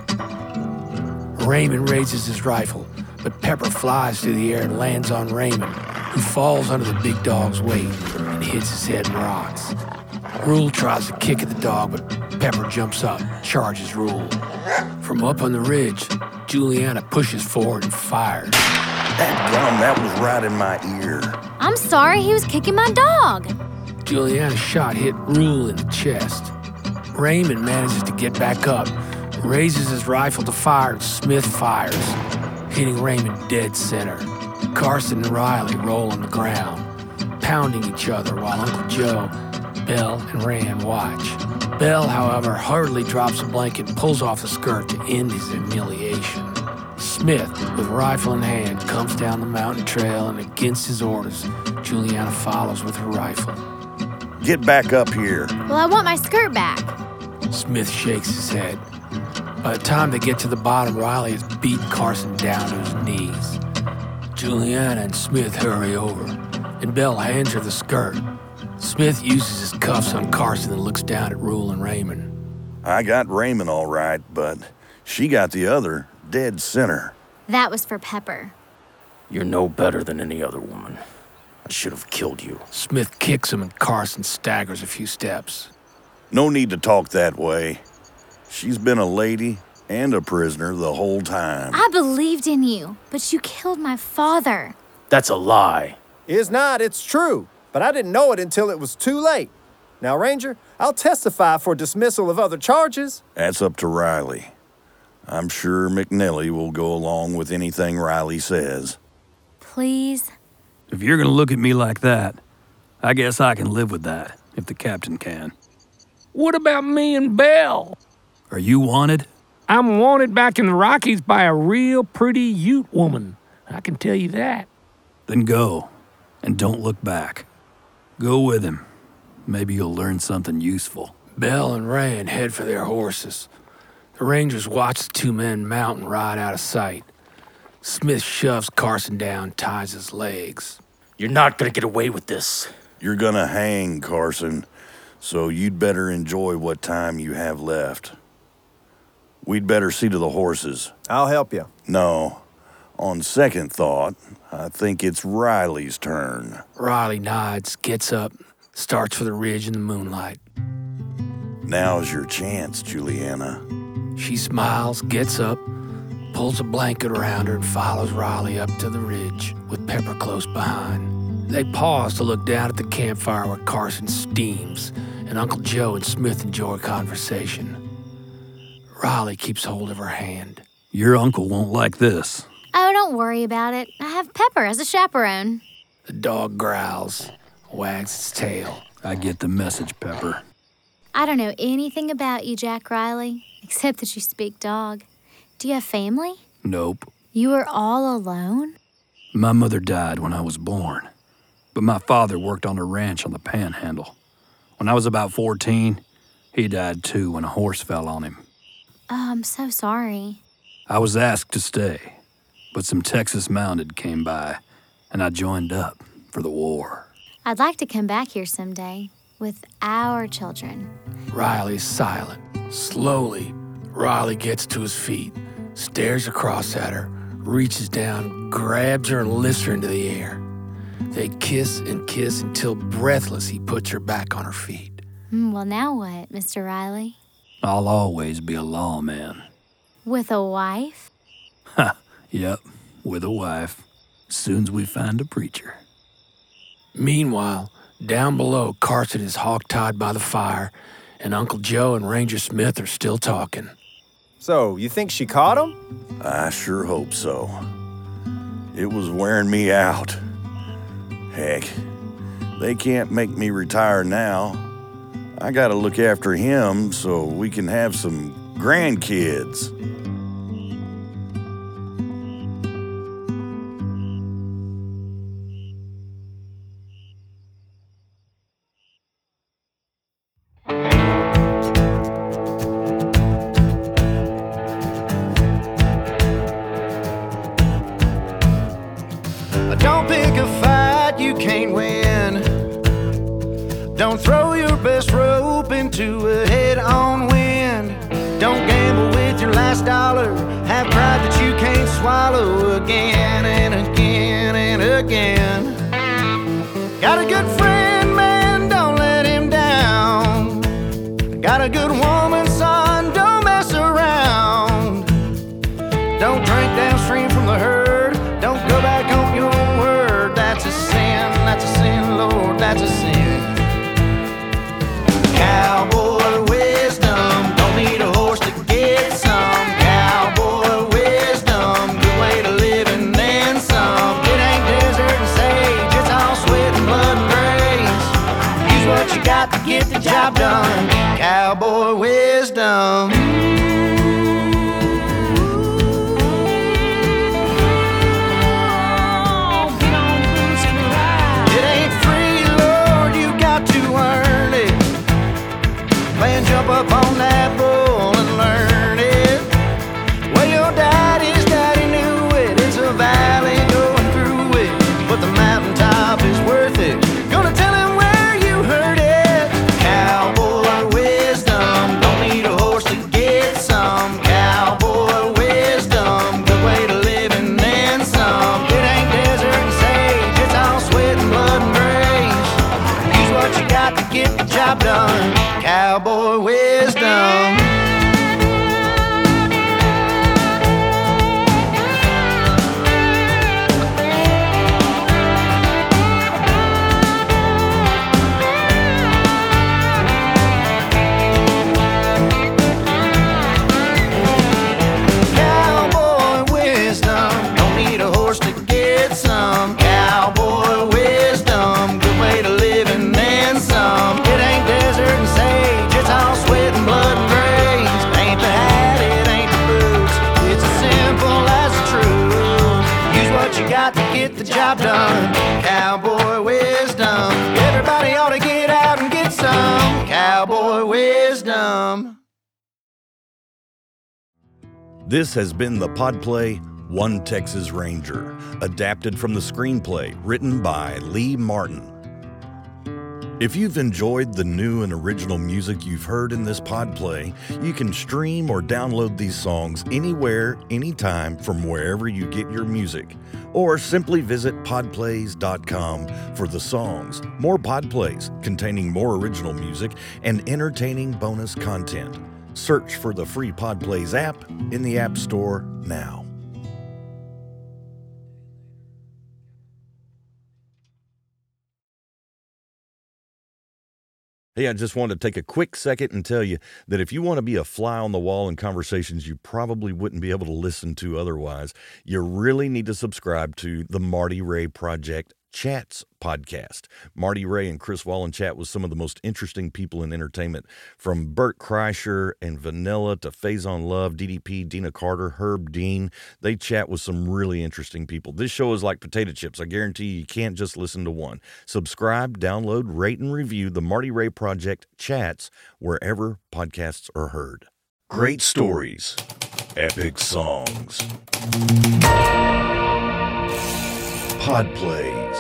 Raymond raises his rifle, but Pepper flies through the air and lands on Raymond, who falls under the big dog's weight and hits his head in rocks. Rule tries to kick at the dog, but Pepper jumps up, charges Rule. From up on the ridge, Juliana pushes forward and fires. That gum, that was right in my ear. I'm sorry he was kicking my dog. Juliana's shot hit Rule in the chest. Raymond manages to get back up, raises his rifle to fire, and Smith fires, hitting Raymond dead center. Carson and Riley roll on the ground, pounding each other while Uncle Joe, Bell, and Rand watch. Bell, however, hurriedly drops a blanket and pulls off the skirt to end his humiliation. Smith, with rifle in hand, comes down the mountain trail, and against his orders, Juliana follows with her rifle. Get back up here. Well, I want my skirt back. Smith shakes his head. By the time they get to the bottom, Riley has beat Carson down to his knees. Juliana and Smith hurry over, and Bell hands her the skirt. Smith uses his cuffs on Carson and looks down at Rule and Raymond. I got Raymond all right, but she got the other dead center. That was for Pepper. You're no better than any other woman. I should have killed you. Smith kicks him and Carson staggers a few steps. No need to talk that way. She's been a lady and a prisoner the whole time. I believed in you, but you killed my father. That's a lie. Is not, it's true. But I didn't know it until it was too late. Now, Ranger, I'll testify for dismissal of other charges. That's up to Riley. I'm sure McNelly will go along with anything Riley says. Please? If you're gonna look at me like that, I guess I can live with that, if the captain can. What about me and Bell? Are you wanted? I'm wanted back in the Rockies by a real pretty Ute woman. I can tell you that. Then go, and don't look back. Go with him. Maybe you'll learn something useful. Bell and Rand head for their horses. The Rangers watch the two men mount and ride out of sight. Smith shoves Carson down, ties his legs. You're not gonna get away with this. You're gonna hang, Carson, so you'd better enjoy what time you have left. We'd better see to the horses. I'll help you. No. On second thought, I think it's Riley's turn. Riley nods, gets up, starts for the ridge in the moonlight. Now's your chance, Juliana. She smiles, gets up, pulls a blanket around her, and follows Riley up to the ridge with Pepper close behind. They pause to look down at the campfire where Carson steams and Uncle Joe and Smith enjoy conversation. Riley keeps hold of her hand. Your uncle won't like this. Oh, don't worry about it. I have Pepper as a chaperone. The dog growls, wags its tail. I get the message, Pepper. I don't know anything about you, Jack Riley, except that you speak dog. Do you have family? Nope. You are all alone? My mother died when I was born, but my father worked on a ranch on the panhandle. When I was about 14, he died too when a horse fell on him. Oh, I'm so sorry. I was asked to stay, but some Texas Mounted came by, and I joined up for the war. I'd like to come back here someday with our children. Riley's silent. Slowly, Riley gets to his feet, stares across at her, reaches down, grabs her, and lifts her into the air. They kiss and kiss until breathless he puts her back on her feet. Hmm, well, now what, Mr. Riley? I'll always be a lawman. With a wife? Ha, yep, with a wife. Soon's we find a preacher. Meanwhile, down below, Carson is hog-tied by the fire, and Uncle Joe and Ranger Smith are still talking. So, you think she caught him? I sure hope so. It was wearing me out. Heck, they can't make me retire now. I gotta look after him so we can have some grandkids. Cowboy wisdom. This has been the Podplay One Texas Ranger, adapted from the screenplay written by Lee Martin. If you've enjoyed the new and original music you've heard in this podplay, you can stream or download these songs anywhere, anytime from wherever you get your music. Or simply visit podplays.com for the songs, more podplays containing more original music, and entertaining bonus content. Search for the free Podplays app in the App Store now. Hey, I just wanted to take a quick second and tell you that if you want to be a fly on the wall in conversations you probably wouldn't be able to listen to otherwise, you really need to subscribe to the Marty Ray Project Chats podcast. Marty Ray and Chris Wallen chat with some of the most interesting people in entertainment, from Bert Kreischer and Vanilla to Faizon Love, DDP, Deana Carter, Herb Dean. They chat with some really interesting people. This show is like potato chips. I guarantee you, you can't just listen to one. Subscribe, download, rate, and review the Marty Ray Project Chats wherever podcasts are heard. Great stories, epic songs. Pod plays.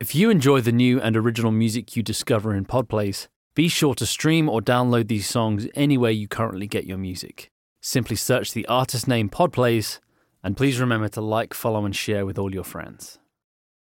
If you enjoy the new and original music you discover in Podplays, be sure to stream or download these songs anywhere you currently get your music. Simply search the artist name Podplays, and please remember to like, follow, and share with all your friends.